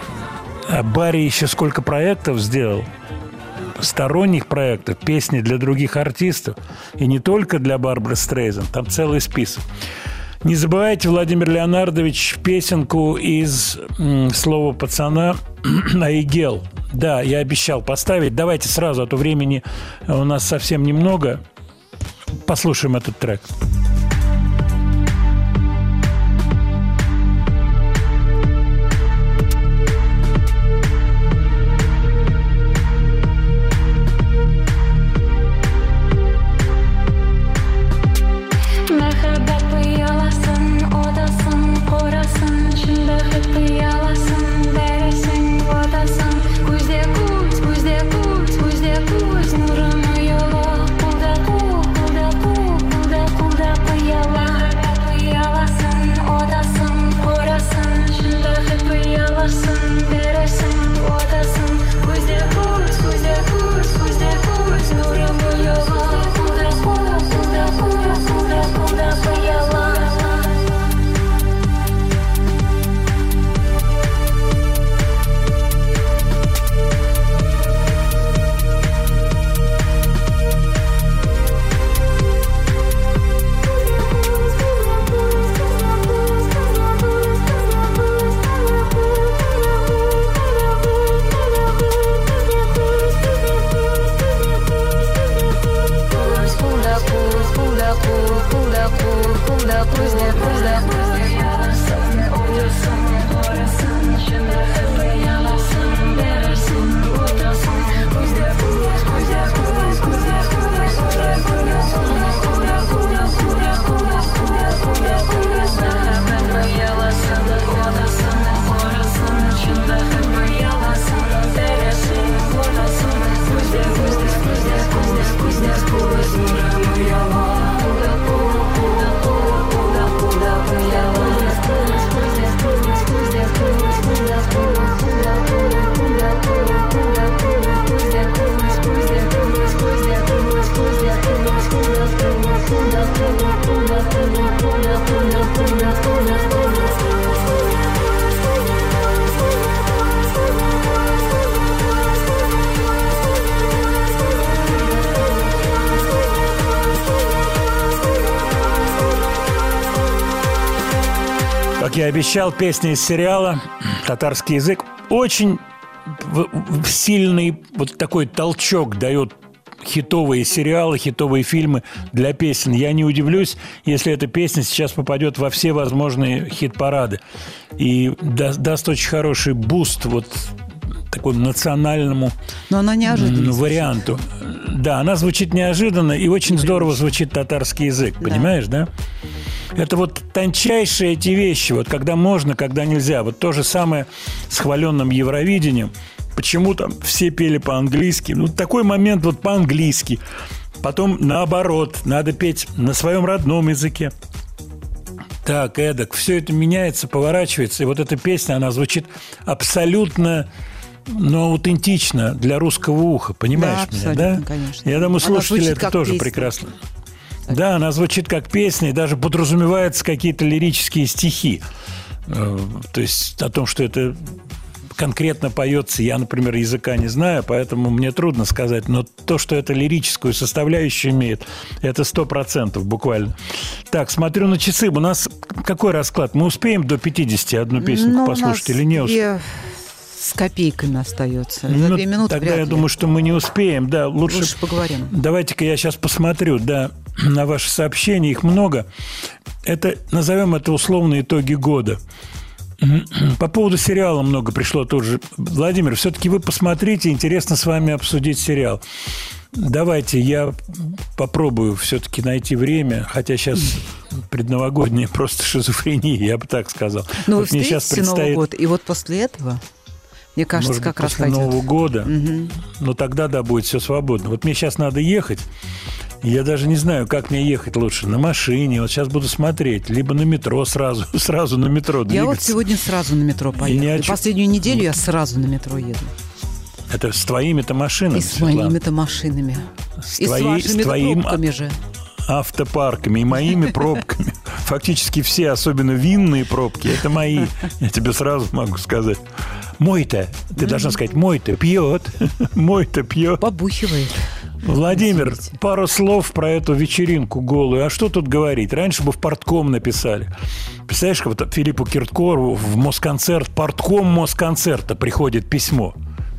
А Барри еще сколько проектов сделал, сторонних проектов, песни для других артистов, и не только для Барбары Стрейзен, там целый список. Не забывайте, Владимир Леонардович, песенку из слова пацана <clears throat> Айгел. Да, я обещал поставить. Давайте сразу, а то времени у нас совсем немного. Послушаем этот трек. Махаббат А «Пыяла», песня из сериала «Татарский язык» очень сильный вот такой толчок дает хитовые сериалы, хитовые фильмы для песен. Я не удивлюсь, если эта песня сейчас попадет во все возможные хит-парады и да- даст очень хороший буст вот такому национальному Но она неожиданно. варианту. Да, она звучит неожиданно и очень здорово звучит татарский язык, понимаешь, да? Это вот тончайшие эти вещи, вот когда можно, когда нельзя. Вот то же самое с хваленным Евровидением. Почему там все пели по-английски? Ну, такой момент вот по-английски. Потом наоборот, надо петь на своем родном языке. Так, эдак, все это меняется, поворачивается. И вот эта песня, она звучит абсолютно но аутентично для русского уха, понимаешь Да, меня, да? конечно. Я думаю, слушатели это тоже песня. прекрасно. Да, она звучит как песня, и даже подразумеваются какие-то лирические стихи. Э, То есть о том, что это конкретно поется, я, например, языка не знаю, поэтому мне трудно сказать, но то, что это лирическую составляющую имеет, это сто процентов буквально. Так, смотрю на часы, у нас какой расклад? Мы успеем до 50 одну песенку Ну, послушать или не успеем? С копейками остается. За Ну, две минуты Тогда я ли. думаю, что мы не успеем. Да, лучше, Лучше поговорим. Давайте-ка я сейчас посмотрю, да, <clears throat> на ваши сообщения, их много. Это, назовем это условно итоги года. <clears throat> По поводу сериала много пришло тоже. Владимир, все-таки вы посмотрите, интересно с вами обсудить сериал. Давайте я попробую все-таки найти время, хотя сейчас <clears throat> предновогодняя просто <laughs> шизофрения, я бы так сказал. Ну, вы Вот мне сейчас встретите Новый предстоит год, и вот после этого, мне кажется, может как раз пойдет. Нового года. Мгм. Но тогда, да, будет все свободно. Вот мне сейчас надо ехать. Я даже не знаю, как мне ехать лучше. На машине. Вот сейчас буду смотреть. Либо на метро сразу. <laughs> Сразу на метро Я вот двигаться. сегодня сразу на метро И чем. Последнюю неделю я сразу на метро еду. Это с твоими-то машинами, И с Светлана. моими-то машинами. С, И с твоей- с вашими твоим пробками же. Автопарками и моими пробками. Фактически все, особенно винные пробки, это мои. Я тебе сразу могу сказать. Мой-то, ты должна сказать, мой-то пьет, мой-то пьет. Побухивает. Владимир, пару слов про эту вечеринку голую. А что тут говорить? Раньше бы в портком написали. Представляешь, вот Филиппу Кирткорову в Москонцерт, портком Москонцерта приходит письмо.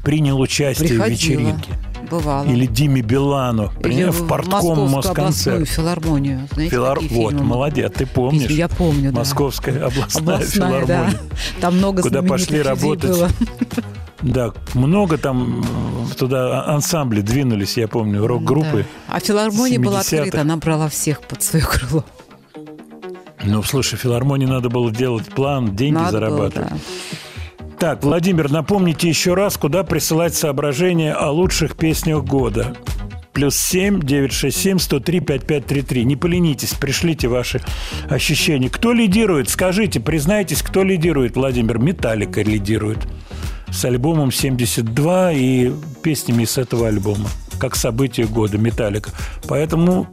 Принял участие в Приходила. вечеринке. Бывало. Или Диме Билану. Или в портком Москонцерт. филармонию. Знаете, Филар... Вот, фильмы? молодец, ты помнишь. Я помню, да. Московская областная, Областная, да. филармония. Там много Куда пошли работать. было. Да, много там э, туда ансамбли двинулись, я помню, рок-группы. А филармония была 70-х. открыта, она брала всех под свое крыло. Ну, слушай, филармонии надо было делать план, деньги Надо было, зарабатывать. да. Так, Владимир, напомните еще раз, куда присылать соображения о лучших песнях года. Плюс 7 967 103 5533. Не поленитесь, пришлите ваши ощущения. Кто лидирует? Скажите, признайтесь, кто лидирует, Владимир? Металлика лидирует. С альбомом 72 и песнями с этого альбома. Как событие года Металлика. Поэтому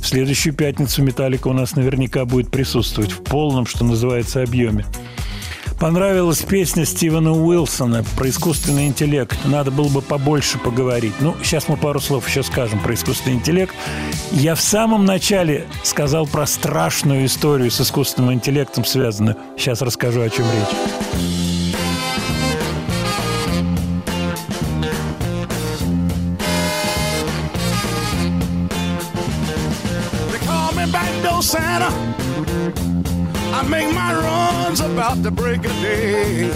в следующую пятницу Металлика у нас наверняка будет присутствовать в полном, что называется, объеме. Понравилась песня Стивена Уилсона про искусственный интеллект. Надо было бы побольше поговорить. Ну, сейчас мы пару слов еще скажем про искусственный интеллект. Я в самом начале сказал про страшную историю с искусственным интеллектом связанную. Сейчас расскажу, о чем речь. Santa. I make my runs about the break of day.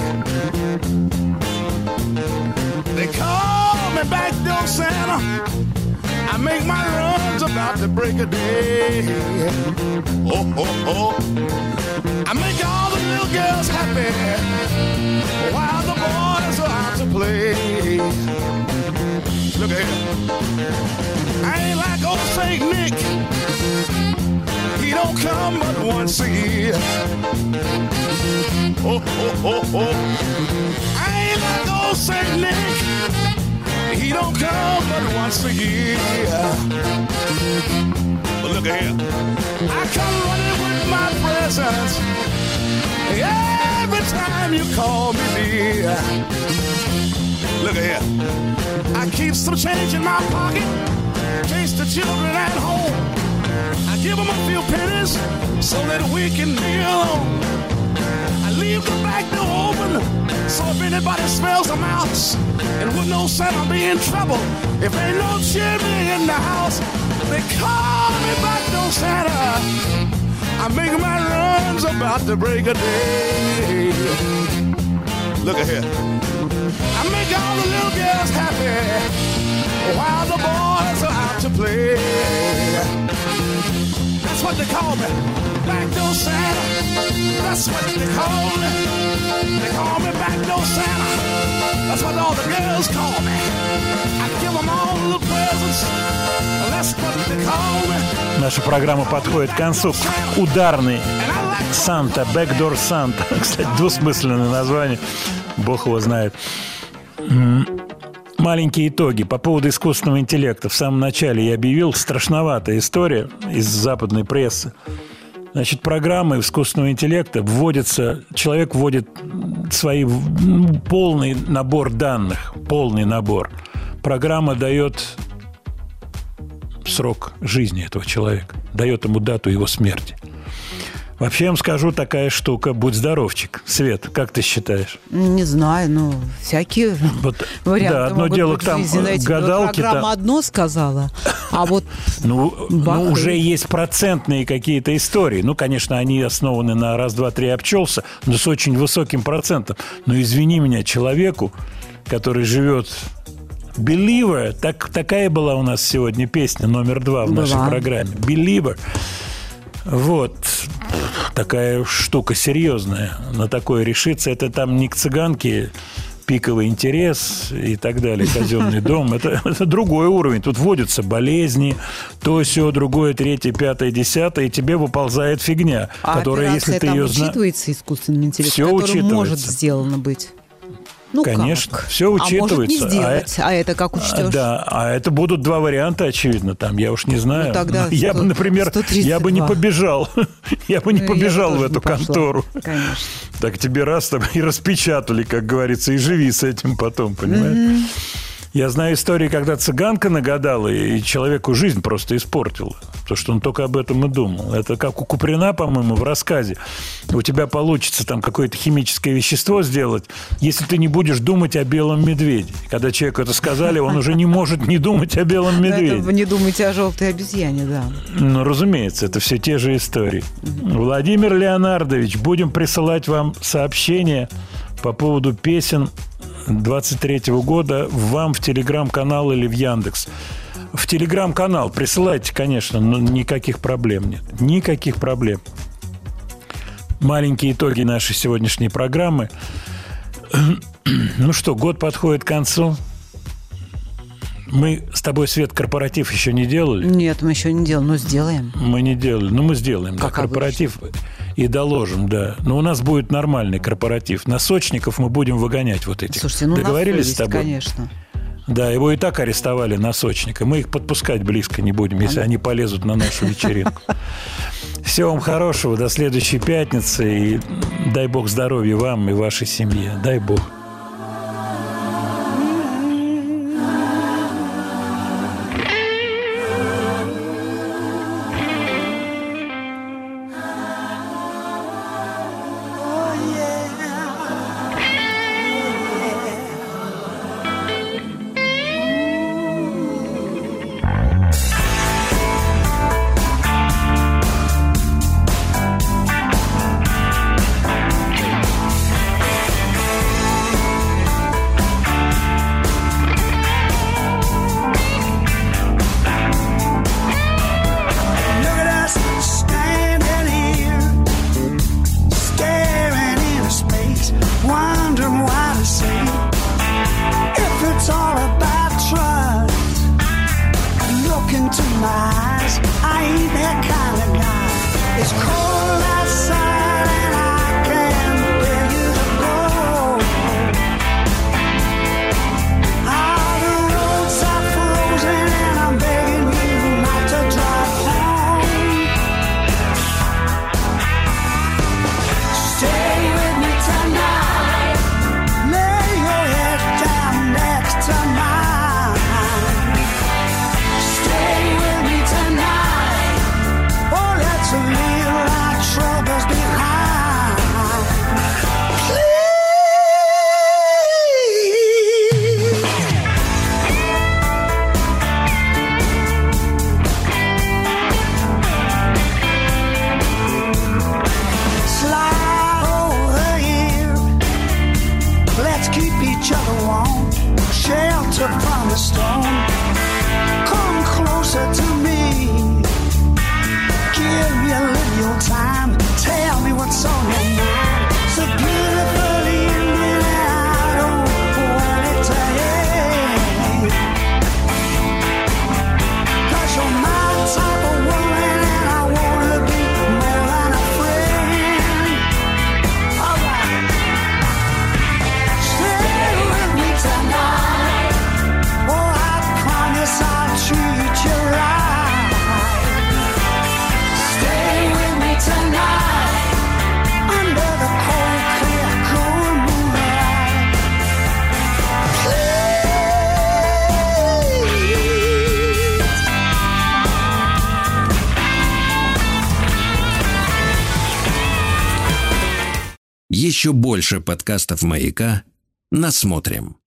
They call me back door Santa. I make my runs about the break of day. Oh, oh, oh. I make all the little girls happy while the boys are out to play. Look at here. I ain't like old Saint Nick. Don't come but once a year. Oh, oh, oh, oh. I ain't like old Saint Nick. He don't come but once a year. But look at here. I come running with my presents. Every time you call me dear. Look at here. I keep some change in my pocket. In case the children at home. I give them a few pennies so that we can be alone. I leave the back door open so if anybody smells a mouse and with no scent I'll be in trouble. If ain't no chimney in the house, they call me back door Santa. I make my runs about the break of day. Look at here. I make all the little girls happy while the boys are out to play. What they call me. Backdoor Santa. That's what they call me. They call me Backdoor Santa. That's what all the girls call me. I give them all the presents. That's what they call me. Наша программа подходит к концу. Ударный Санта, Backdoor Санта. Кстати, двусмысленное название. Бог его знает. Маленькие итоги по поводу искусственного интеллекта. В самом начале я объявил страшноватая история из западной прессы. Значит, программы искусственного интеллекта вводится, человек вводит свои ну, полный набор данных, полный набор. Программа дает срок жизни этого человека, дает ему дату его смерти. Вообще, я вам скажу, такая штука, будь здоровчик. Свет, как ты считаешь? Не знаю, ну, всякие варианты да, одно дело, быть там, жизни, знаете. гадалки Вот программа там- одно сказала, а вот <coughs> Ну, ну, уже есть процентные какие-то истории. Ну, конечно, они основаны на раз, два, три обчелся, но с очень высоким процентом. Но извини меня, человеку, который живет Believer, так, такая была у нас сегодня песня номер два в нашей Была. программе. Believer. Вот. Такая штука серьезная. На такое решиться. Это там не к цыганке пиковый интерес и так далее, казенный <laughs> дом. Это, это другой уровень. Тут вводятся болезни, то все, другое, третье, пятое, десятое, и тебе выползает фигня, а которая, если ты ее знаешь... учитывается искусственным интеллектом, Всё который может учитывается. сделано быть. Ну Конечно, как? все А может не учитывается. сделать. А, это как А, учтешь? Да, а это будут два варианта, очевидно, там, я уж не знаю. Ну, тогда <laughs> я 100 бы, например, я бы не 132. побежал. <laughs> Я бы не Ну, я бы побежал в эту контору. Конечно. Так тебе раз там и распечатали, как говорится, и живи с этим потом, понимаешь? Я знаю истории, когда цыганка нагадала, и человеку жизнь просто испортила. Потому что он только об этом и думал. Это как у Куприна, по-моему, в рассказе. У тебя получится там какое-то химическое вещество сделать, если ты не будешь думать о белом медведе. Когда человеку это сказали, он уже не может не думать о белом медведе. вы не думайте о желтой обезьяне, да. Ну, разумеется, это все те же истории. Владимир Леонардович, будем присылать вам сообщения по поводу песен 23 года вам в телеграм-канал или в Яндекс. В телеграм-канал присылайте, конечно, но никаких проблем нет. Никаких проблем. Маленькие итоги нашей сегодняшней программы. <clears throat> Ну что, год подходит к концу. Мы с тобой, Свет, корпоратив еще не делали. Нет, мы еще не делаем, но сделаем. Мы не делали. Ну, мы сделаем. да, Как корпоратив и доложим, да. Но у нас будет нормальный корпоратив. На сочников мы будем выгонять вот этих. Слушайте, ну Договорились на с тобой? конечно. Да, его и так арестовали на сочника. Мы их подпускать близко не будем, если они полезут на нашу вечеринку. Всего вам хорошего, до следующей пятницы. И дай бог здоровья вам и вашей семье. Дай бог. Больше подкастов «Маяка» насмотрим.